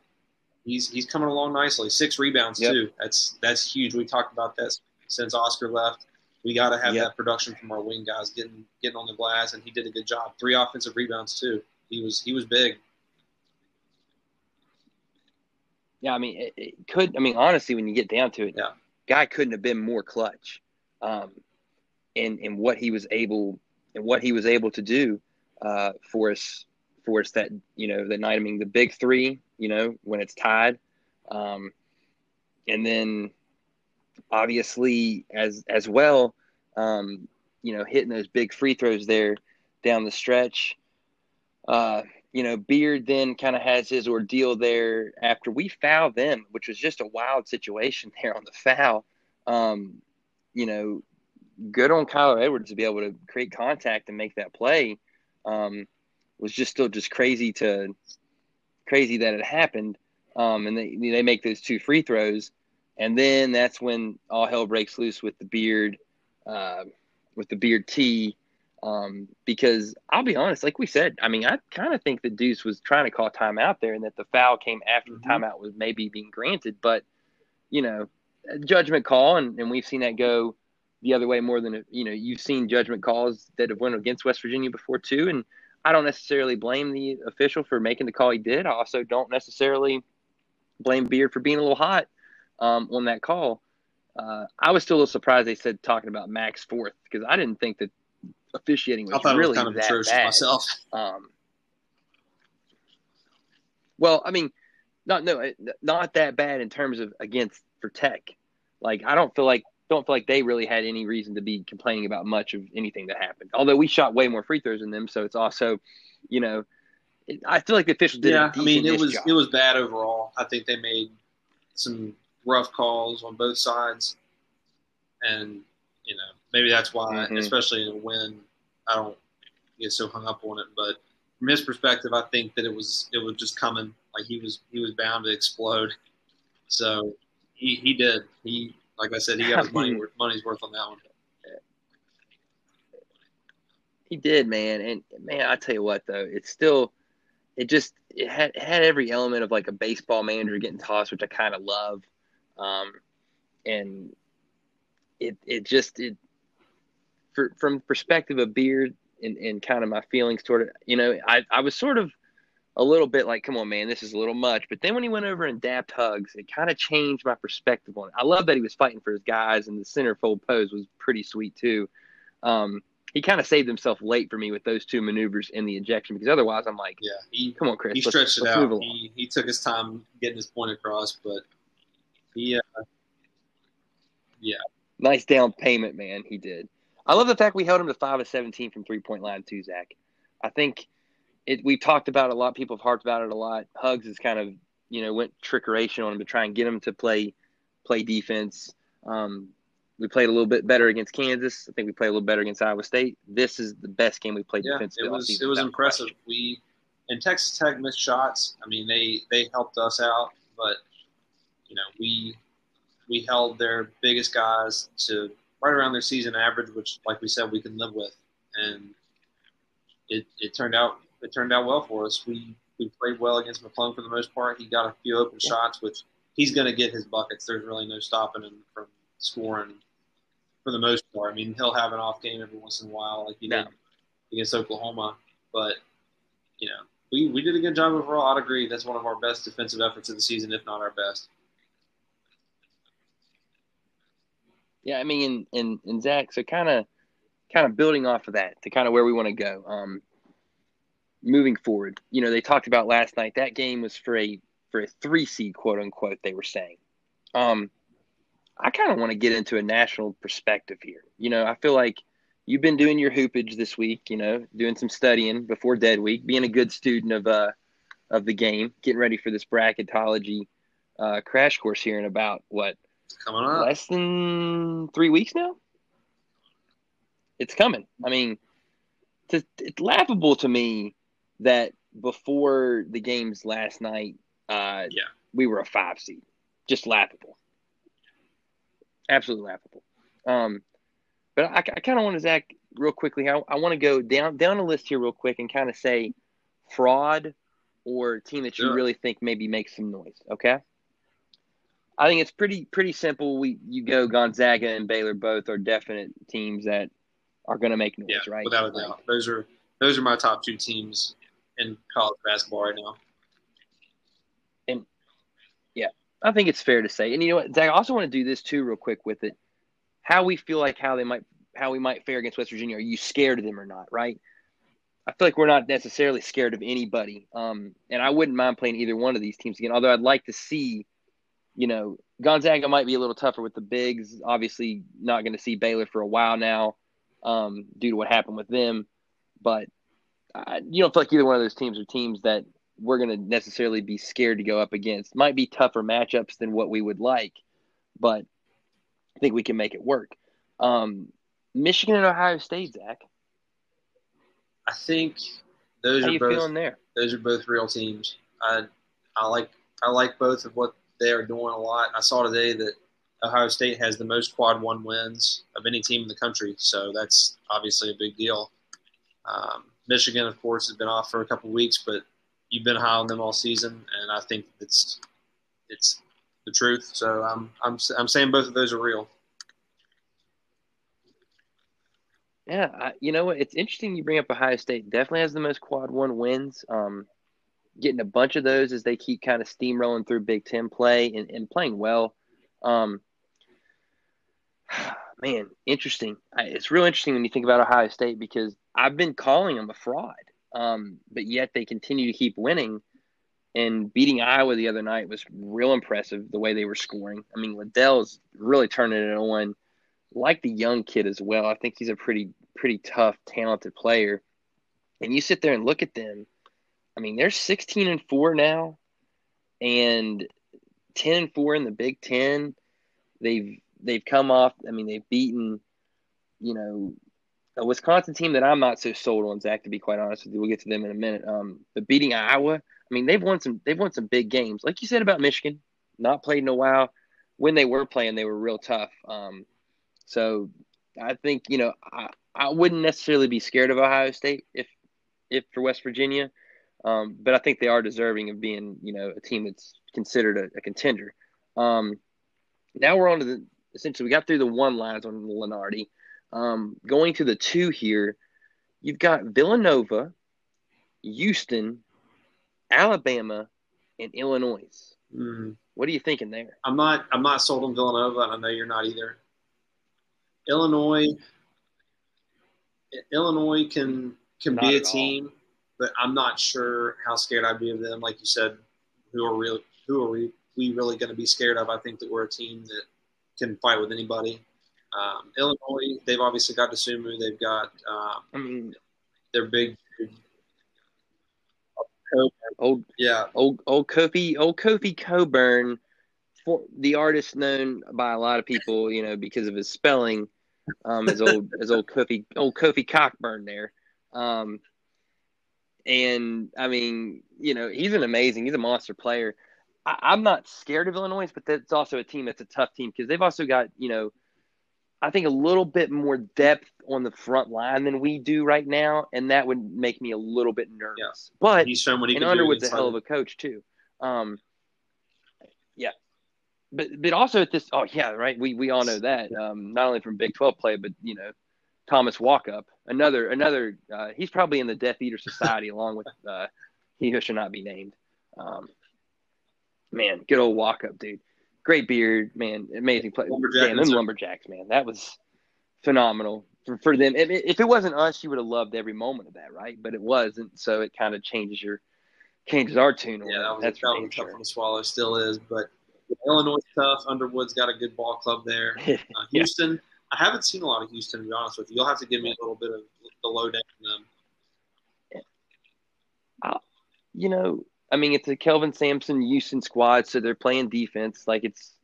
He's he's coming along nicely. Six rebounds Yep. too. That's that's huge. We talked about that since Oscar left. We got to have Yep. that production from our wing guys getting getting on the glass, and he did a good job. Three offensive rebounds too. He was he was big. Yeah, I mean, it, it could. I mean, honestly, when you get down to it, Yeah. guy couldn't have been more clutch, um, in in what he was able and what he was able to do uh, for us for us that you know that night. I mean, the big three, you know, when it's tied, um, and then obviously as as well, um, you know, hitting those big free throws there down the stretch. Uh, you know, Beard then kind of has his ordeal there after we fouled them, which was just a wild situation there on the foul. Um, you know, good on Kyler Edwards to be able to create contact and make that play. Um, was just still just crazy to crazy that it happened. Um, and they they make those two free throws, and then that's when all hell breaks loose with the Beard, uh, with the Beard T. Um, because I'll be honest, like we said, I mean, I kind of think that Deuce was trying to call timeout there, and that the foul came after Mhm. the timeout was maybe being granted. But you know, judgment call, and, and we've seen that go the other way more than you know. You've seen judgment calls that have went against West Virginia before too, and I don't necessarily blame the official for making the call he did. I also don't necessarily blame Beard for being a little hot um, on that call. Uh, I was still a little surprised they said talking about Max fourth because I didn't think that officiating was really was kind of that bad. myself. Um, well, I mean, not no, not that bad in terms of against for Tech. Like I don't feel like don't feel like they really had any reason to be complaining about much of anything that happened. Although we shot way more free throws than them, so it's also, you know, it, I feel like the officials did. Yeah, I mean, it was job. it was bad overall. I think they made some rough calls on both sides, and you know maybe that's why, Mhm. especially in a win, I don't get so hung up on it. But from his perspective, I think that it was it was just coming. Like he was he was bound to explode. So he, he did. He like I said, he got his money money's worth on that one. He did, man. And man, I tell you what though, it's still it just it had it had every element of like a baseball manager getting tossed, which I kind of love. Um, and it it just it for, from perspective of Beard and, and kind of my feelings toward it, you know, I, I was sort of a little bit like, come on, man, this is a little much. But then when he went over and dapped hugs, it kind of changed my perspective on it. I love that he was fighting for his guys, and the centerfold pose was pretty sweet too. Um, he kind of saved himself late for me with those two maneuvers in the ejection because otherwise I'm like, yeah, he come on, Chris, he stretched it out. He, he took his time getting his point across, but he, uh, yeah, nice down payment, man. He did. I love the fact we held him to five of seventeen from three point line too, Zach. I think it. We talked about it a lot. People have harped about it a lot. Hugs is kind of you know went trickeration on him to try and get him to play play defense. Um, we played a little bit better against Kansas. I think we played a little better against Iowa State. This is the best game we played yeah, defensively. It was it was impressive. Question. We and Texas Tech missed shots. I mean, they they helped us out, but you know we we held their biggest guys to right around their season average, which, like we said, we can live with. And it, it turned out it turned out well for us. We we played well against McClung for the most part. He got a few open yeah. shots, which he's going to get his buckets. There's really no stopping him from scoring for the most part. I mean, he'll have an off game every once in a while, like he did against Oklahoma. But you know, we, we did a good job overall. I'd agree. That's one of our best defensive efforts of the season, if not our best. Yeah, I mean, and and Zach, so kind of kind of building off of that to kind of where we want to go. Um, moving forward, you know, they talked about last night that game was for a for a three seed, quote unquote. They were saying. Um, I kind of want to get into a national perspective here. You know, I feel like you've been doing your hoopage this week. You know, doing some studying before dead week, being a good student of uh of the game, getting ready for this bracketology uh, crash course here in about what coming up. Less than three weeks now. It's coming. I mean, it's, it's laughable to me that before the games last night, uh, yeah, we were a five seed. Just laughable. Absolutely laughable. Um, but I, I kind of want to Zach real quickly. I, I want to go down down a list here real quick and kind of say fraud or team that you really think maybe makes some noise. Okay. I think it's pretty pretty simple. We you go Gonzaga and Baylor both are definite teams that are going to make noise, yeah, right? Without a doubt, those are those are my top two teams in college basketball right now. And yeah, I think it's fair to say. And you know what, Zach, I also want to do this too, real quick with it. How we feel like how they might how we might fare against West Virginia. Are you scared of them or not? Right. I feel like we're not necessarily scared of anybody. Um, and I wouldn't mind playing either one of these teams again. Although I'd like to see you know, Gonzaga might be a little tougher with the bigs. Obviously, not going to see Baylor for a while now um, due to what happened with them. But I, you don't feel like either one of those teams are teams that we're going to necessarily be scared to go up against. Might be tougher matchups than what we would like, but I think we can make it work. Um, Michigan and Ohio State, Zach. I think those How are both those are both real teams. I I like I like both of what they are doing a lot. I saw today that Ohio State has the most quad one wins of any team in the country, so that's obviously a big deal. Um, Michigan, of course, has been off for a couple weeks, but you've been high on them all season, and I think it's it's the truth. So I'm I'm I'm saying both of those are real. Yeah, I, you know what? It's interesting you bring up Ohio State. Definitely has the most quad one wins. Um, getting a bunch of those as they keep kind of steamrolling through Big Ten play and, and playing well. Um, man, interesting. It's real interesting when you think about Ohio State because I've been calling them a fraud, um, but yet they continue to keep winning. And beating Iowa the other night was real impressive the way they were scoring. I mean, Liddell's really turning it on. Like the young kid as well. I think he's a pretty pretty tough, talented player. And you sit there and look at them I mean, they're 16 and 4 now and 10 and 4 in the Big 10. They've they've come off, I mean, they've beaten, you know, a Wisconsin team that I'm not so sold on, Zach. To be quite honest with you, we'll get to them in a minute. Um, but beating Iowa, I mean, they've won some. They've won some big games, like you said about Michigan. Not played in a while. When they were playing, they were real tough. Um, so I think you know I, I wouldn't necessarily be scared of Ohio State if if for West Virginia, um, but I think they are deserving of being you know a team that's considered a, a contender. Um, now we're on to the essentially we got through the one lines on Lunardi. Um, going to the two here, you've got Villanova, Houston, Alabama, and Illinois. Mm. What are you thinking there? I'm not. I'm not sold on Villanova, and I know you're not either. Illinois. Illinois can can Not be a at all. team, but I'm not sure how scared I'd be of them. Like you said, who are real? Who are we? We really going to be scared of? I think that we're a team that can fight with anybody. Um, Illinois, they've obviously got Dosunmu. They've got um, I mean, their big. old Yeah, old old Kofi old Kofi Coburn, for the artist known by a lot of people, you know, because of his spelling, um, as old as old Kofi old Kofi Cockburn there, um, and I mean, you know, he's an amazing, he's a monster player. I, I'm not scared of Illinois, but that's also a team that's a tough team because they've also got you know, I think a little bit more depth on the front line than we do right now, and that would make me a little bit nervous. But he's shown what he and Underwood's a hell of a coach too. Um, yeah, but but also at this, oh yeah, right. We we all know that um, not only from Big Twelve play, but you know Thomas Walkup, another another. Uh, he's probably in the Death Eater Society along with uh, he who should not be named. Um, man, good old Walkup, dude. Great beard, man. Amazing play. Lumberjack Damn, them lumberjacks, man. That was phenomenal for, for them. If, if it wasn't us, you would have loved every moment of that, right? But it wasn't, so it kind of changes your changes our tune. Yeah, that was, That's that for was tough one to swallow. Still is, but Illinois is tough. Underwood's got a good ball club there. Uh, Yeah. Houston, I haven't seen a lot of Houston to be honest with you. You'll have to give me a little bit of the lowdown them. you know, I mean, it's a Kelvin Sampson Houston squad, so they're playing defense like it's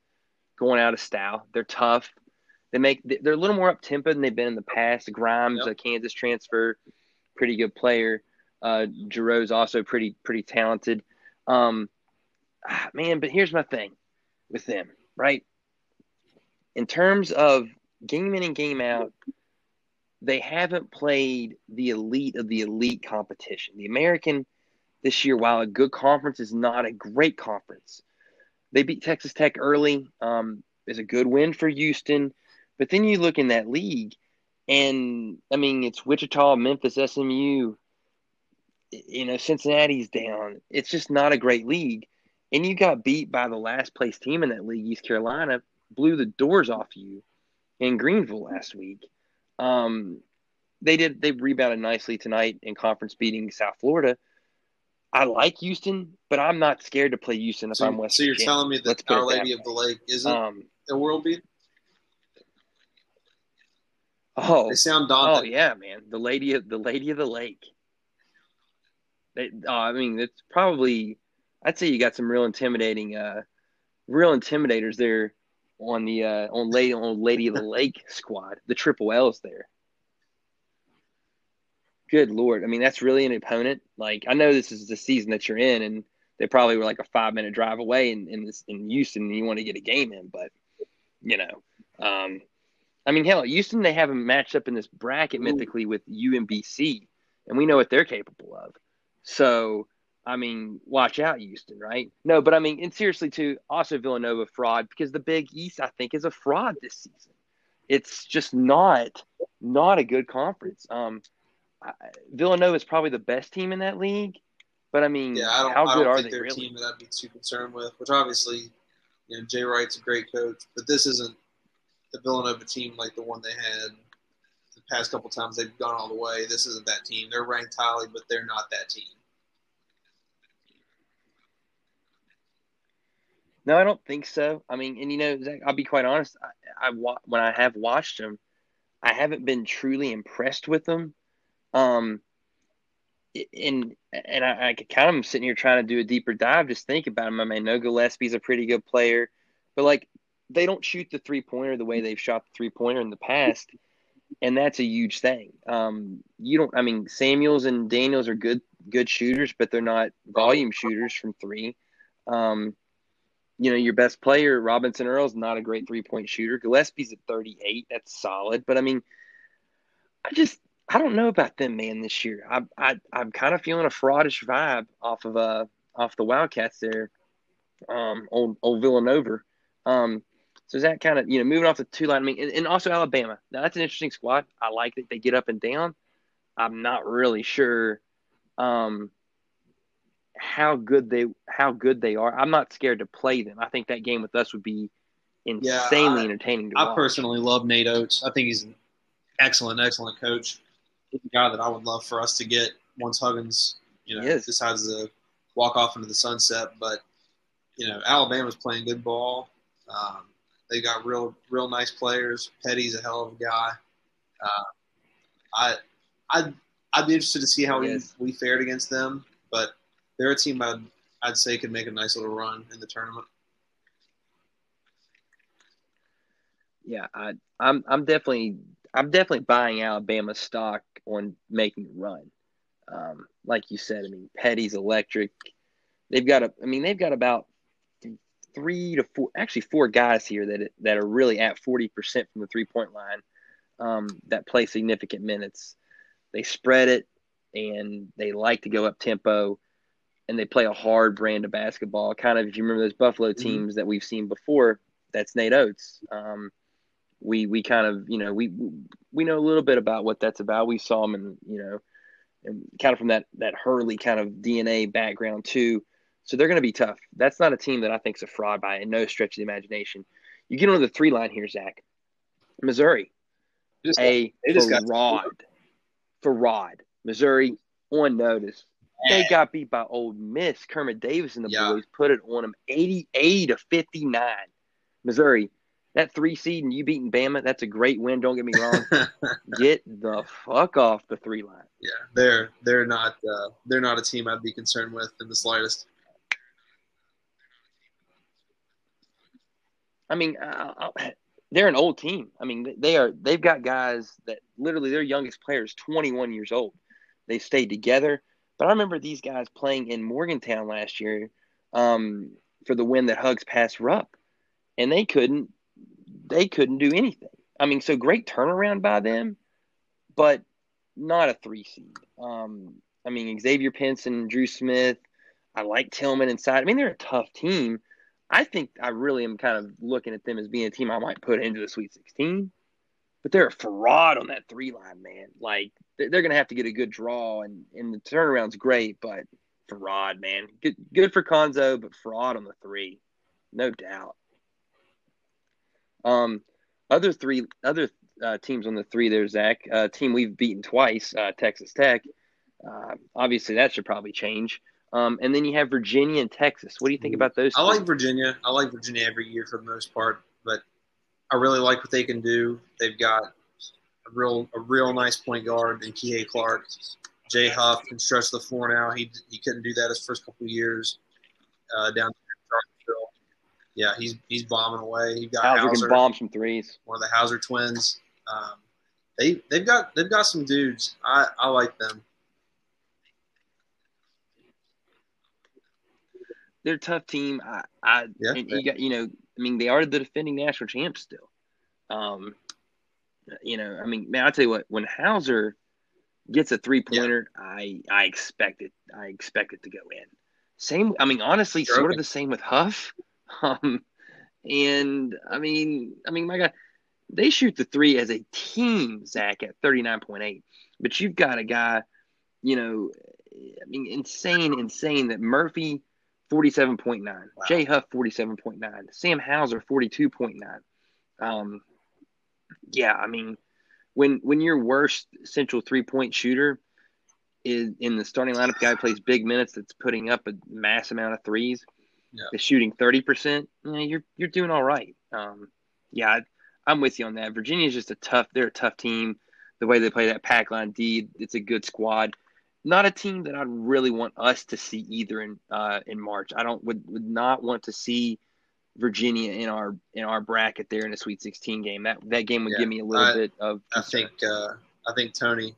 going out of style. They're tough. They make they're a little more up tempo than they've been in the past. Grimes, Yep. a Kansas transfer, pretty good player. Uh, Jarreau's also pretty pretty talented. Um, ah, man, but here's my thing with them, right? In terms of game in and game out, they haven't played the elite of the elite competition. The American this year, while a good conference, is not a great conference. They beat Texas Tech early. Um, is a good win for Houston, but then you look in that league, and I mean it's Wichita, Memphis, SMU. You know Cincinnati's down. It's just not a great league, and you got beat by the last place team in that league, East Carolina, blew the doors off you in Greenville last week. Um, they did. They rebounded nicely tonight in conference beating South Florida. I like Houston, but I'm not scared to play Houston if So, I'm West so you're Virginia. telling me that Let's Our it that Lady of the Lake isn't Um, a world beat? oh, They sound daunting. oh yeah, man, the lady of the lady of the lake. They, oh, I mean, it's probably. I'd say you got some real intimidating, uh, real intimidators there on the uh, on lady on Lady of the Lake squad. The triple L's there. Good lord! I mean, that's really an opponent. Like, I know this is the season that you're in, and they probably were like a five minute drive away in in, this, in Houston, and you want to get a game in, but you know, um, I mean, hell, Houston they haven't matched up in this bracket Ooh. mythically with UMBC, and we know what they're capable of. So, I mean, watch out, Houston, right? No, but I mean, and seriously, too, also Villanova fraud because the Big East, I think, is a fraud this season. It's just not not a good conference. Um, Villanova is probably the best team in that league, but I mean, Yeah, I don't, how good are think they they're really? team that I'd be too concerned with. Which obviously, you know, Jay Wright's a great coach, but this isn't the Villanova team like the one they had the past couple times they've gone all the way. This isn't that team. They're ranked highly, but they're not that team. No, I don't think so. I mean, and you know, Zach, I'll be quite honest. I, I when I have watched them, I haven't been truly impressed with them. Um, and and I, I kind of sitting here trying to do a deeper dive, just think about them. I mean, know Gillespie's a pretty good player, but like they don't shoot the three pointer the way they've shot the three pointer in the past. and that's a huge thing. Um, you don't. I mean, Samuels and Daniels are good good shooters, but they're not volume shooters from three. Um, you know, your best player, Robinson Earl, is not a great three point shooter. Gillespie's at 38. That's solid. But I mean, I just, I don't know about them, man, this year. I, I, I'm kind of feeling a fraudish vibe off of, uh, off the Wildcats there, um, old, old Villanova. Um, so is that kind of, you know, moving off the two line? I mean, and, and also Alabama. Now, that's an interesting squad. I like that they get up and down. I'm not really sure um, how good they how good they are. I'm not scared to play them. I think that game with us would be insanely yeah, I, entertaining. I watch. personally love Nate Oats. I think he's an excellent, excellent coach. Guy that I would love for us to get once Huggins, you know, decides to walk off into the sunset. But you know, Alabama's playing good ball. Um, they got real, real nice players. Petty's a hell of a guy. Uh, I, I, I'd be interested to see how yes. we, we fared against them, but they're a team I'd I'd say could make a nice little run in the tournament. Yeah, I, I'm I'm definitely I'm definitely buying Alabama stock on making a run. Um, like you said, I mean, Petty's electric. They've got a, I mean, they've got about three to four, actually four guys here that that are really at forty percent from the three point line um, that play significant minutes. They spread it and they like to go up tempo and they play a hard brand of basketball. Kind of, if you remember those Buffalo mm-hmm. teams mm-hmm. that we've seen before, that's Nate Oats. Um, we we kind of you know we we know a little bit about what that's about. We saw him and you know, and kind of from that that Hurley kind of DNA background too. So they're going to be tough. That's not a team that I think is a fraud by no stretch of the imagination. You get on the three line here, Zach. Missouri, just, a fraud, fraud. Missouri on notice. They got beat by Ole Miss. Kermit Davis and the yeah. boys put it on them 88 to 59. Missouri, that three seed and you beating Bama, that's a great win. Don't get me wrong. get the fuck off the three line. Yeah, they're they're not uh, they're not a team I'd be concerned with in the slightest. I mean, uh, they're an old team. I mean, they are. They've got guys that literally their youngest player is 21 years old. They stayed together. But I remember these guys playing in Morgantown last year um, for the win that Hugs passed Rupp, and they couldn't. They couldn't do anything. I mean, so great turnaround by them, but not a three seed. Um, I mean, Xavier Pinson, Dru Smith. I like Tilmon inside. I mean, they're a tough team. I think I really am kind of looking at them as being a team I might put into the Sweet 16. But they're a fraud on that three line, man. Like they're going to have to get a good draw, and and the turnaround's great, but fraud, man. Good good for Cuonzo, but fraud on the three, no doubt. Um, other three other uh, teams on the three there, Zach. Uh, team we've beaten twice, uh, Texas Tech. Uh, obviously, that should probably change. Um, and then you have Virginia and Texas. What do you think about those? I like Virginia. I like Virginia every year for the most part, but I really like what they can do. They've got a real a real nice point guard in Kihei Clark. Jay Huff can stretch the floor now. He he couldn't do that his first couple of years uh, down. Yeah, he's he's bombing away. He got Hauser, Hauser can bomb some threes. One of the Hauser twins. Um, they they've got they've got some dudes. I I like them. They're a tough team. I, I yeah, you got you know I mean, they are the defending national champs still. Um, you know, I mean, man, I'll tell you what, when Hauser gets a three pointer, yeah. I I expect it. I expect it to go in. Same. I mean, honestly, sure. sort of the same with Huff. Um, and I mean, I mean, my God, they shoot the three as a team, Zach, at thirty nine point eight. But you've got a guy, you know, I mean, insane, insane that Murphy 47.9. Wow. Jay Huff, 47.9. Sam Hauser, 42.9. Um, yeah, I mean, when when your worst central three point shooter is in the starting lineup, guy plays big minutes that's putting up a mass amount of threes, yeah. is shooting 30%, yeah, you're, you're doing all right. Um, yeah, I, am with you on that. Virginia's just a tough, they're a tough team. The way they play that pack line D, it's a good squad not a team that I'd really want us to see either in uh, in March. I don't would, would not want to see Virginia in our in our bracket there in a Sweet 16 game. That that game would Yeah, give me a little I- bit of. I think uh, I think Tony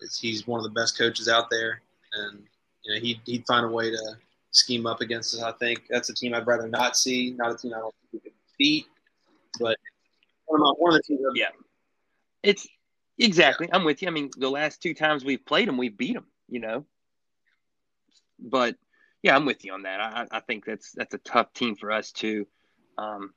is he's one of the best coaches out there, and you know he'd he'd find a way to scheme up against us. I think that's a team I'd rather not see, not a team I don't think we could beat, but one of, my, one of the teams. Yeah. It's exactly. I'm with you. I mean, the last two times we've played them, we've beat them. You know, but yeah, I'm with you on that. I, I think that's that's a tough team for us too. Um,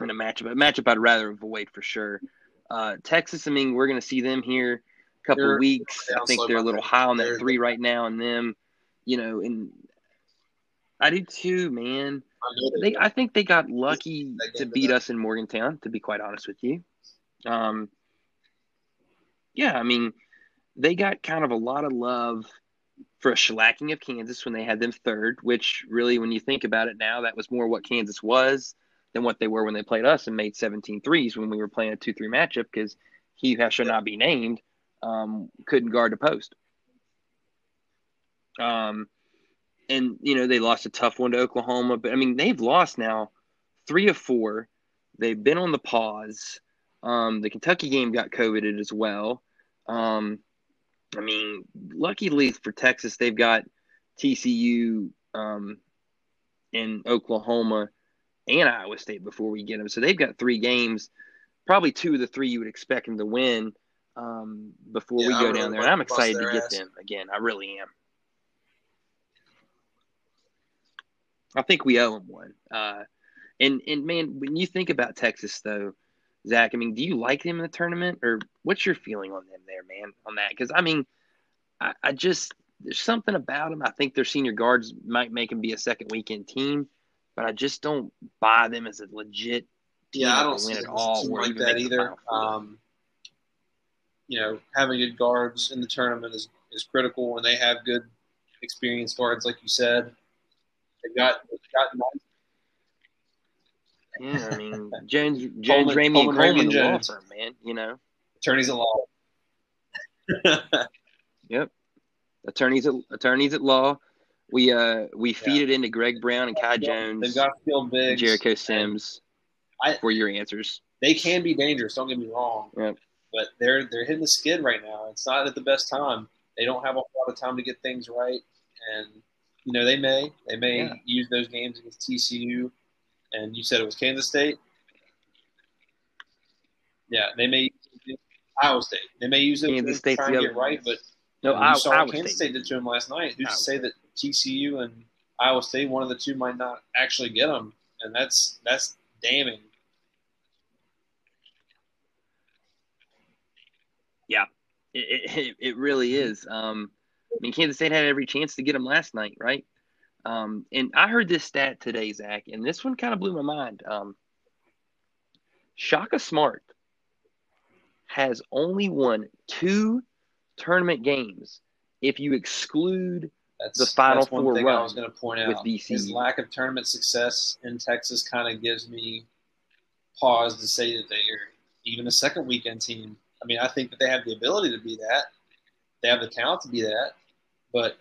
in a matchup, a matchup I'd rather avoid for sure. Uh, Texas, I mean, we're going to see them here a couple They're weeks. I think they're a little high on that three right now, and them, you know, and I do too, man. I They, I think they got lucky to beat us in Morgantown. To be quite honest with you, um, yeah, I mean, they got kind of a lot of love for a shellacking of Kansas when they had them third. Which really, when you think about it now, that was more what Kansas was than what they were when they played us and made 17 threes when we were playing a two-three matchup because he who shall not be named um, couldn't guard the post. Um, and you know they lost a tough one to Oklahoma, but I mean they've lost now three of four. They've been on the pause. Um, the Kentucky game got coveted as well. Um, I mean, luckily for Texas, they've got TCU um, and Oklahoma and Iowa State before we get them. So they've got three games, probably two of the three you would expect them to win um, before Yeah, we go really down there. And I'm excited to get ass. them again. I really am. I think we owe them one. Uh, and and man, when you think about Texas, though, Zach, I mean, do you like them in the tournament, or what's your feeling on them there, man, on that? Because I mean, I, I just there's something about them. I think their senior guards might make them be a second weekend team, but I just don't buy them as a legit Yeah, I don't see win at all. like that either. Um, you know, having good guards in the tournament is, is critical, and they have good experienced guards, like you said. They got they got nice yeah, I mean, Jones, Jones, Coleman- Ramey, and Coleman, Ramey, the law Jones. firm, man. You know, attorneys at law. Yep. Attorneys at attorneys at law. We uh we feed it into Greg Brown and Kai Jones, They've got skilled bigs. Jericho Sims I- for your answers. They can be dangerous. Don't get me wrong. Yep. But they're they're hitting the skid right now. It's not at the best time. They don't have a lot of time to get things right, and you know they may they may Yeah. use those games against TCU, and you said it was Kansas State. Yeah, they may Iowa State. They may use it Kansas to State's try the and other get right, but No, you I, saw Iowa what Kansas State. State did to them last night. Who's Iowa to say that TCU and Iowa State, one of the two, might not actually get them? And that's that's damning. It, it, it really is. Um, I mean, Kansas State had every chance to get them last night, right? Um, and I heard this stat today, Zach, and this one kind of blew my mind. Um, Shaka Smart has only won two tournament games if you exclude That's The Final that's one Four thing I was going to point out. His lack of tournament success in Texas kind of gives me pause to say that they're even a second weekend team. I mean, I think that they have the ability to be that. They have the talent to be that, but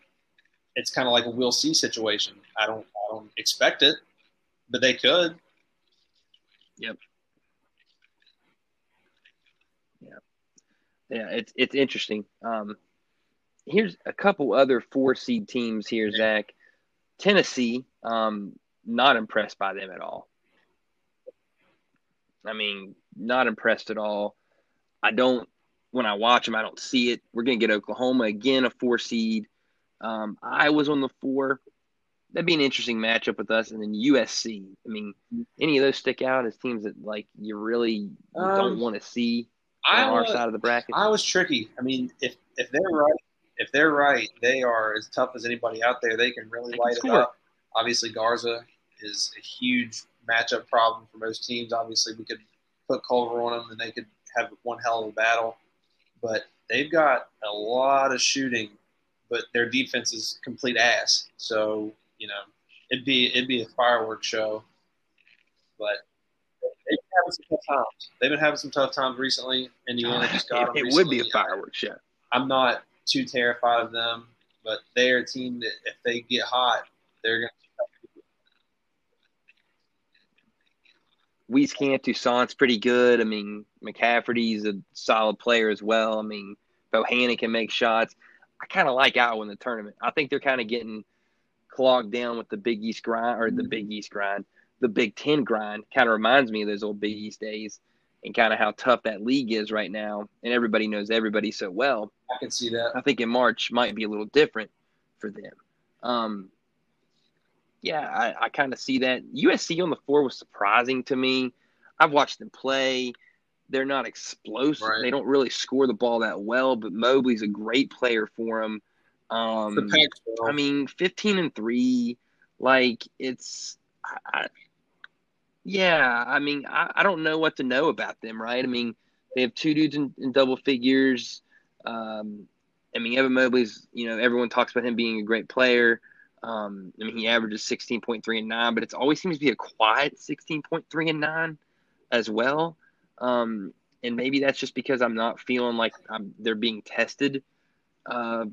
it's kind of like a we'll see situation. I don't, I don't expect it, but they could. Yep. Yeah. Yeah, it's it's interesting. Um, here's a couple other four seed teams here, Zach. Tennessee, um, not impressed by them at all. I mean, not impressed at all. I don't when I watch them, I don't see it. We're gonna get Oklahoma again, a four seed. Um, I was on the four. That'd be an interesting matchup with us, and then USC. I mean, any of those stick out as teams that like you really don't Um, want to see on our side of the bracket. I was tricky. I mean, if if they're right, if they're right, they are as tough as anybody out there. They can really They can light it up. Obviously, Garza is a huge matchup problem for most teams. Obviously, we could put Culver on them, and they could have one hell of a battle. But they've got a lot of shooting, but their defense is complete ass. So you know, it'd be it'd be a fireworks show. But they've been having some tough times. They've been having some tough times recently. Indiana just got them. it, it would be a fireworks show. I'm not too terrified of them, but they're a team that if they get hot, they're going to. Wieskamp, Toussaint's pretty good. I mean, McCaffery's a solid player as well. I mean, Bohannon can make shots. I kind of like Iowa in the tournament. I think they're kind of getting clogged down with the Big East grind or the Big East grind, the Big Ten grind. Kind of reminds me of those old Big East days and kind of how tough that league is right now. And everybody knows everybody so well. I can see that. I think in March might be a little different for them. Um, yeah, I, I kind of see that. USC on the floor was surprising to me. I've watched them play. They're not explosive. Right. They don't really score the ball that well, but Mobley's a great player for them. Um, The Pac-12. I mean, 15 and 3, like, it's. I, I, yeah, I mean, I, I don't know what to know about them, right? I mean, they have two dudes in, in double figures. Um, I mean, Evan Mobley's, you know, everyone talks about him being a great player. Um, I mean, he averages 16.3 and 9, but it always seems to be a quiet 16.3 and 9 as well. Um, and maybe that's just because I'm not feeling like I'm, they're being tested uh,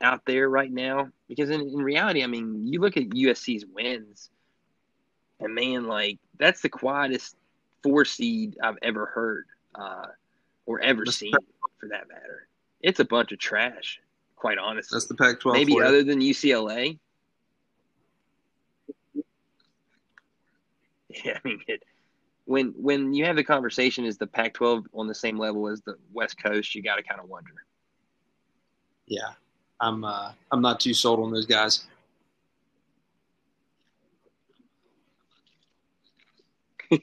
out there right now. Because in, in reality, I mean, you look at USC's wins, and man, like that's the quietest four seed I've ever heard uh, or ever That's seen, for that matter. It's a bunch of trash, quite honestly. That's the Pac-12. Maybe other than UCLA. Yeah, I mean, it, when when you have the conversation, is the Pac-12 on the same level as the West Coast? You got to kind of wonder. Yeah, I'm. Uh, I'm not too sold on those guys.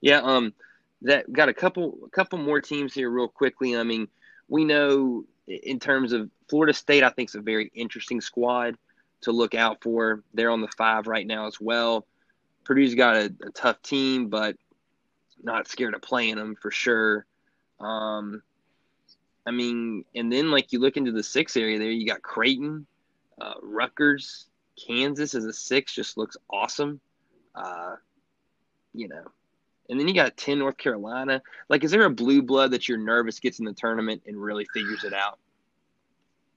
Yeah, um, that got a couple a couple more teams here real quickly. I mean, we know in terms of Florida State, I think is a very interesting squad to look out for. They're on the five right now as well. Purdue's got a, a tough team, but not scared of playing them for sure. Um, I mean, and then like you look into the six area there, you got Creighton, uh, Rutgers, Kansas as a six just looks awesome. Uh, you know, and then you got 10 North Carolina. Like, is there a blue blood that you're nervous gets in the tournament and really figures it out?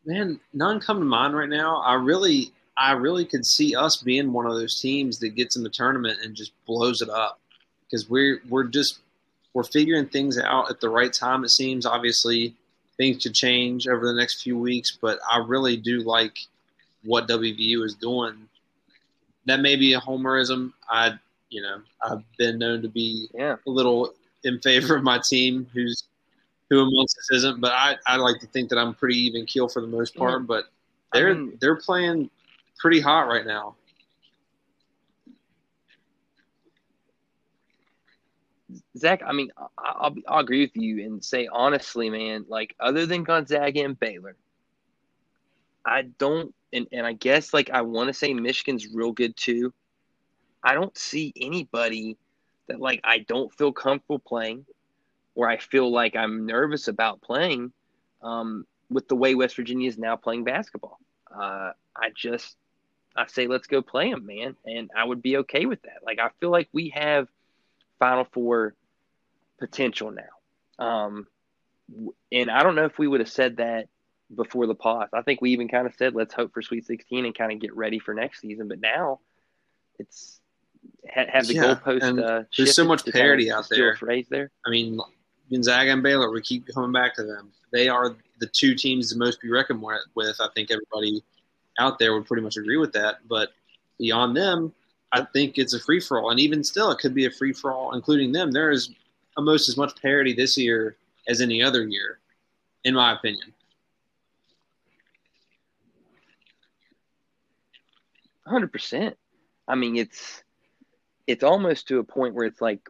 Man, none come to mind right now. I really, I really could see us being one of those teams that gets in the tournament and just blows it up because we're we're just we're figuring things out at the right time. It seems obviously things could change over the next few weeks, but I really do like what WVU is doing. That may be a homerism. I, you know, I've been known to be Yeah. a little in favor of my team, who's who amongst us isn't. But I, I like to think that I'm pretty even keel for the most part. But they're mean- they're playing pretty hot right now. Zach, I mean, I'll, I'll agree with you and say honestly, man, like other than Gonzaga and Baylor, I don't, and, and I guess like I want to say Michigan's real good too. I don't see anybody that like I don't feel comfortable playing or I feel like I'm nervous about playing um, with the way West Virginia is now playing basketball. Uh, I just, I say, let's go play them, man. And I would be okay with that. Like, I feel like we have Final Four potential now. Um, and I don't know if we would have said that before the pause. I think we even kind of said, let's hope for Sweet 16 and kind of get ready for next season. But now it's ha- have the Yeah, goalpost. Uh, there's so much to kind of parity out there. Phrase there. I mean, Gonzaga and Baylor, we keep coming back to them. They are the two teams the most be reckoned with. I think everybody out there would pretty much agree with that. But beyond them, I think it's a free for all. And even still, it could be a free for all, including them. There is almost as much parity this year as any other year, in my opinion. hundred percent. I mean, it's it's almost to a point where it's like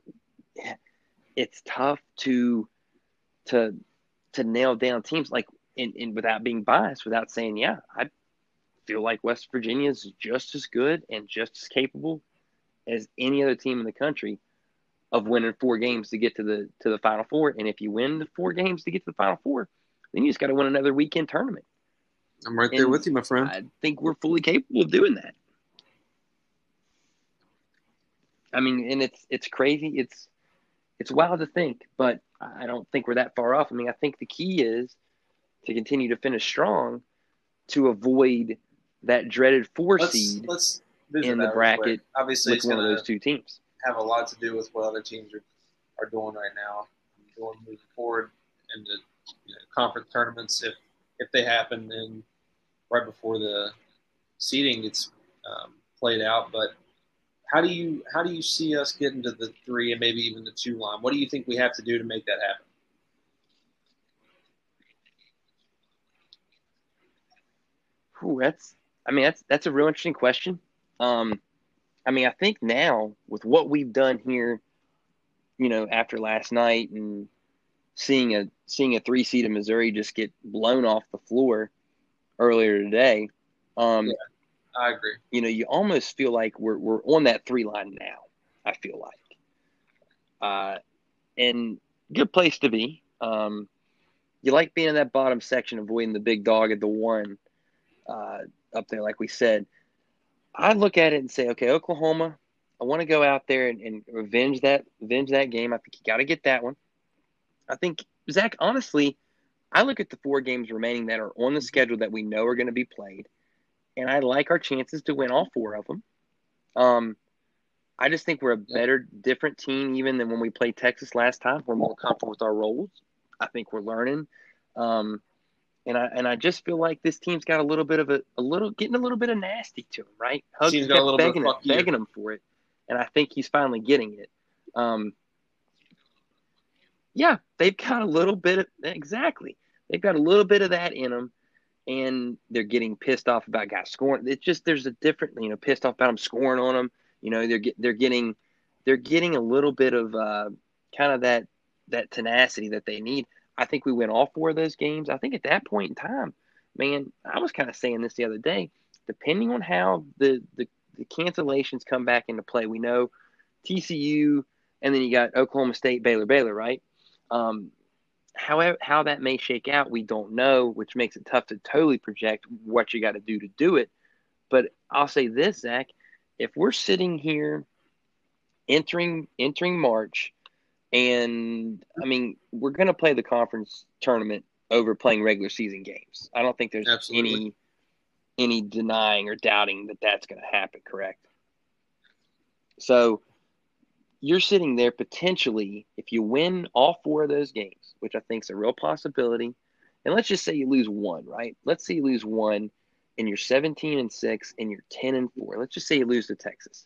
it's tough to to to nail down teams like in, in without being biased, without saying, yeah, I feel like West Virginia is just as good and just as capable as any other team in the country of winning four games to get to the to the final four. And if you win the four games to get to the final four, then you just got to win another weekend tournament. I'm right there with you, my friend. I think we're fully capable of doing that. I mean, and it's it's crazy. It's it's wild to think, but I don't think we're that far off. I mean, I think the key is to continue to finish strong to avoid that dreaded 4 let's seed let's in the bracket. Obviously, with it's one of those two teams. have a lot to do with what other teams are, are doing right now, going moving forward into you know, conference tournaments if if they happen Then right before the seeding gets um, played out. But how do you how do you see us getting to the three and maybe even the two line? What do you think we have to do to make that happen? Ooh, that's I mean that's that's a real interesting question. Um, I mean I think now with what we've done here, you know, after last night and seeing a seeing a three seed of Missouri just get blown off the floor earlier today. Um, yeah, I agree. You know, you almost feel like we're we're on that three line now. I feel like, uh, and good place to be. Um, you like being in that bottom section, avoiding the big dog at the one uh, up there, like we said. I look at it and say, okay, Oklahoma, I want to go out there and, and revenge that revenge that game. I think you got to get that one. I think Zach, honestly, I look at the four games remaining that are on the schedule that we know are going to be played, and I like our chances to win all four of them. Um, I just think we're a better, different team even than when we played Texas last time. We're more comfortable with our roles. I think we're learning. Um, and I and I just feel like this team's got a little bit of a, a little getting a little bit of nasty to him, right? Huggs kept begging, it, begging him for it, and I think he's finally getting it. Um, yeah, they've got a little bit of exactly. They've got a little bit of that in them, and they're getting pissed off about guys scoring. It's just there's a different, you know, pissed off about them scoring on them. You know, they're they're getting they're getting a little bit of uh, kind of that that tenacity that they need. I think we win all four of those games. I think at that point in time, man, I was kind of saying this the other day. Depending on how the the, the cancellations come back into play, we know TCU, and then you got Oklahoma State, Baylor, Baylor, right? Um, how that may shake out, we don't know, which makes it tough to totally project what you got to do to do it. But I'll say this, Zach, if we're sitting here entering entering March, and I mean we're going to play the conference tournament over playing regular season games. I don't think there's Absolutely. any any denying or doubting that that's going to happen. Correct. So you're sitting there potentially, if you win all four of those games, which I think is a real possibility, and let's just say you lose one, right? Let's say you lose one and you're 17 and 6 and you're 10 and 4. Let's just say you lose to Texas.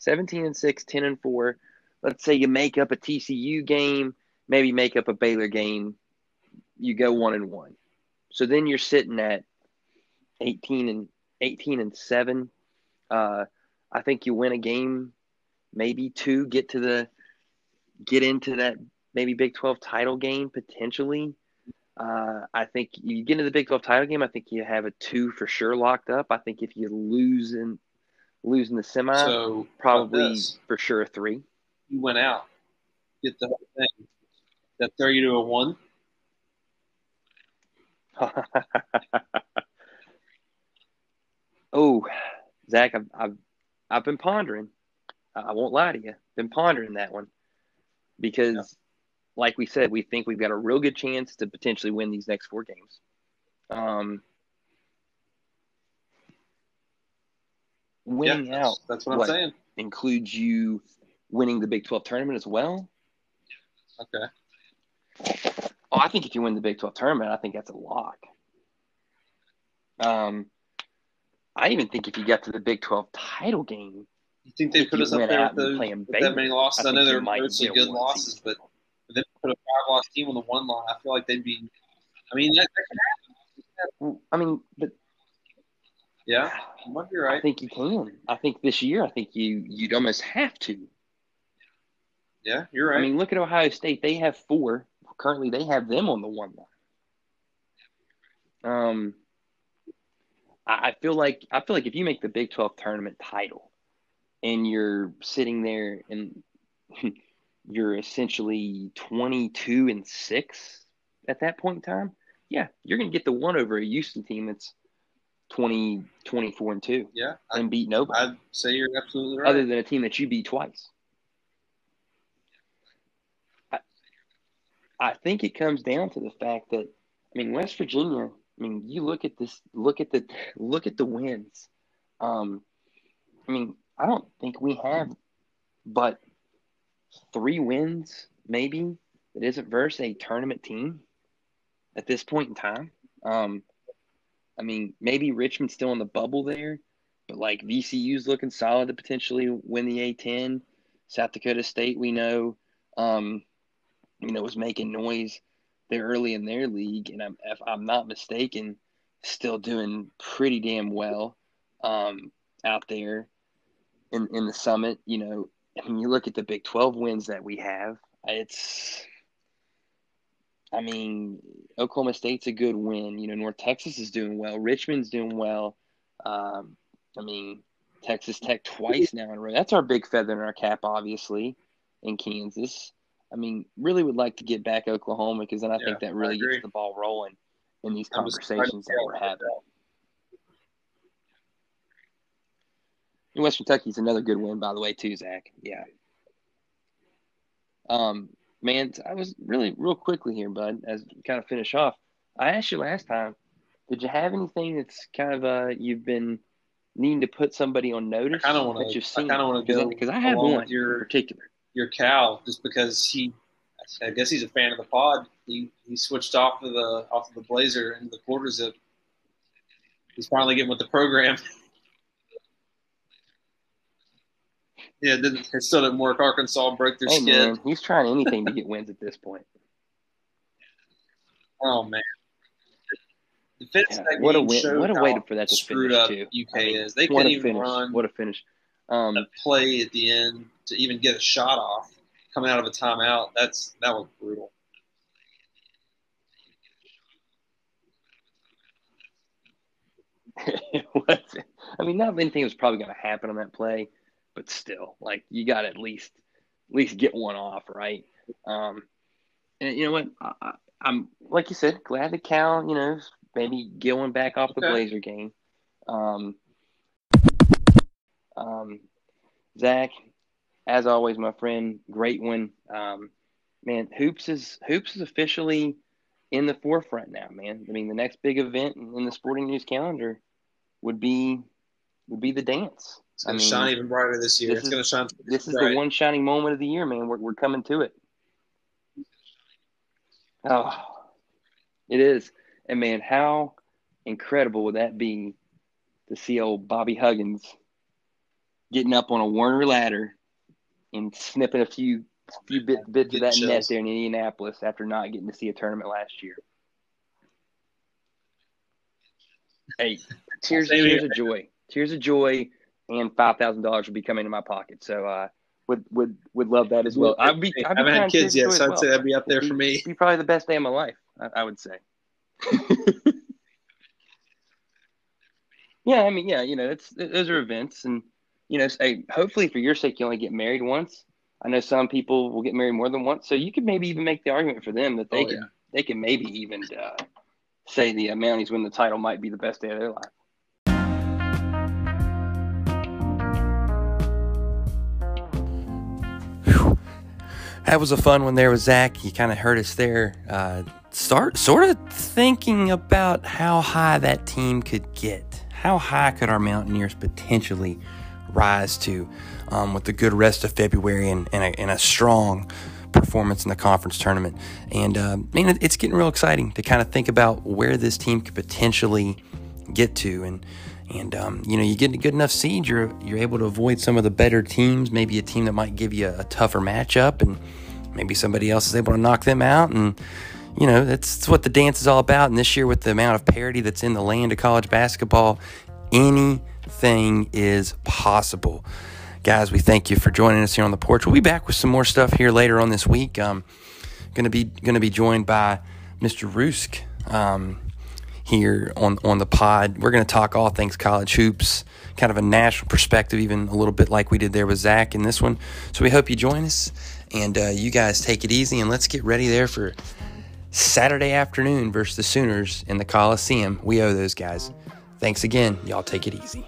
17 and 6, 10 and 4. Let's say you make up a TCU game, maybe make up a Baylor game, you go 1 and 1. So then you're sitting at 18 and 18 and 7. Uh, I think you win a game maybe two get to the get into that maybe Big 12 title game potentially. Uh, I think you get into the Big 12 title game. I think you have a two for sure locked up. I think if you lose in losing the semi, so, probably for sure a three. You went out, get the whole thing. That throw you to a one. oh, Zach, I've, I've I've been pondering. I won't lie to you. Been pondering that one because, yeah. like we said, we think we've got a real good chance to potentially win these next four games. Um, winning yeah, out. That's what, what, I'm saying. Includes you winning the Big 12 tournament as well. Okay. Oh, I think if you win the Big 12 tournament, I think that's a lock. Um, I even think if you get to the Big 12 title game, you think they put us up there with, those, with that many losses? I, I know they're mostly good losses, but then put a five loss team on the one line. I feel like they'd be. I mean, that, that can happen. I mean, but yeah, you might be right. I think you can. I think this year, I think you you'd almost have to. Yeah, you're right. I mean, look at Ohio State. They have four. Currently, they have them on the one line. Um, I, I feel like I feel like if you make the Big Twelve tournament title, and you're sitting there and you're essentially 22 and 6 at that point in time, yeah, you're going to get the one over a Houston team that's 20, 24 and 2. Yeah. And beat nobody. I'd say you're absolutely right. Other than a team that you beat twice. I think it comes down to the fact that, I mean, West Virginia, I mean, you look at this, look at the, look at the wins. Um, I mean, I don't think we have but three wins maybe that isn't versus a tournament team at this point in time. Um, I mean, maybe Richmond's still in the bubble there, but like VCU's looking solid to potentially win the A10. South Dakota State, we know, um, you know, was making noise there early in their league, and I'm, if I'm not mistaken, still doing pretty damn well um, out there in in the summit. You know, I mean, you look at the Big Twelve wins that we have. It's, I mean, Oklahoma State's a good win. You know, North Texas is doing well. Richmond's doing well. Um, I mean, Texas Tech twice now in a row. That's our big feather in our cap, obviously, in Kansas. I mean, really would like to get back Oklahoma because then I yeah, think that really gets the ball rolling in these conversations that we're having. And West Kentucky's another good win, by the way, too, Zach. Yeah. Um, man, I was really real quickly here, bud, as we kind of finish off. I asked you last time, did you have anything that's kind of uh you've been needing to put somebody on notice I of want to. I kind of want to go because I have one your, in particular. Your Cal, just because he, I guess he's a fan of the pod. He he switched off of the off of the Blazer into the quarter zip. He's finally getting with the program. yeah, it, it still didn't work. Arkansas broke their hey, skin. Man, he's trying anything to get wins at this point. Oh man. Yeah, what a win, what a way for that to screwed up too. UK I mean, is. They couldn't even finish. run. What a finish! Um, a play at the end to even get a shot off coming out of a timeout. That's that was brutal. I mean, not anything was probably going to happen on that play, but still, like you got to at least at least get one off, right? Um, and you know what? I, am like you said, glad that Cal, you know, maybe going back off the Blazer game. Um, um, Zach, as always, my friend, great one. Um, man, hoops is hoops is officially in the forefront now, man. I mean, the next big event in the sporting news calendar would be would be the dance. It's going to shine even brighter this year. This it's going to shine. This is the one shining moment of the year, man. We're we're coming to it. Oh, it is. And man, how incredible would that be to see old Bobby Huggins getting up on a Werner ladder and snipping a few few bit, bits of that net there in Indianapolis after not getting to see a tournament last year. Hey, tears, tears of joy, tears of joy, and five thousand dollars will be coming in my pocket. So, uh, would would would love that as well. I'd be, I'd be I haven't had kids yet, so I'd well. say that'd be up there be, for me. Be probably the best day of my life, I, I would say. yeah, I mean, yeah, you know, it's those are events, and you know, hey, hopefully for your sake, you only get married once. I know some people will get married more than once, so you could maybe even make the argument for them that they oh, can yeah. they can maybe even uh, say the uh, Mounties win the title might be the best day of their life. That was a fun one there with Zach. You kind of heard us there. Uh, start sort of thinking about how high that team could get. How high could our Mountaineers potentially rise to um, with the good rest of February and, and, a, and, a, strong performance in the conference tournament? And uh, man, it's getting real exciting to kind of think about where this team could potentially get to. And and um, you know, you get a good enough seed, you're you're able to avoid some of the better teams. Maybe a team that might give you a, a tougher matchup, and maybe somebody else is able to knock them out. And you know, that's, that's what the dance is all about. And this year, with the amount of parity that's in the land of college basketball, anything is possible. Guys, we thank you for joining us here on the porch. We'll be back with some more stuff here later on this week. Um, gonna be gonna be joined by Mr. Rusk. Um, here on, on the pod. We're to talk all things college hoops, kind of a national perspective, even a little bit like we did there with Zach in this one. So we hope you join us and uh, you guys take it easy and let's get ready there for Saturday afternoon versus the Sooners in the Coliseum. We owe those guys. Thanks again. Y'all take it easy.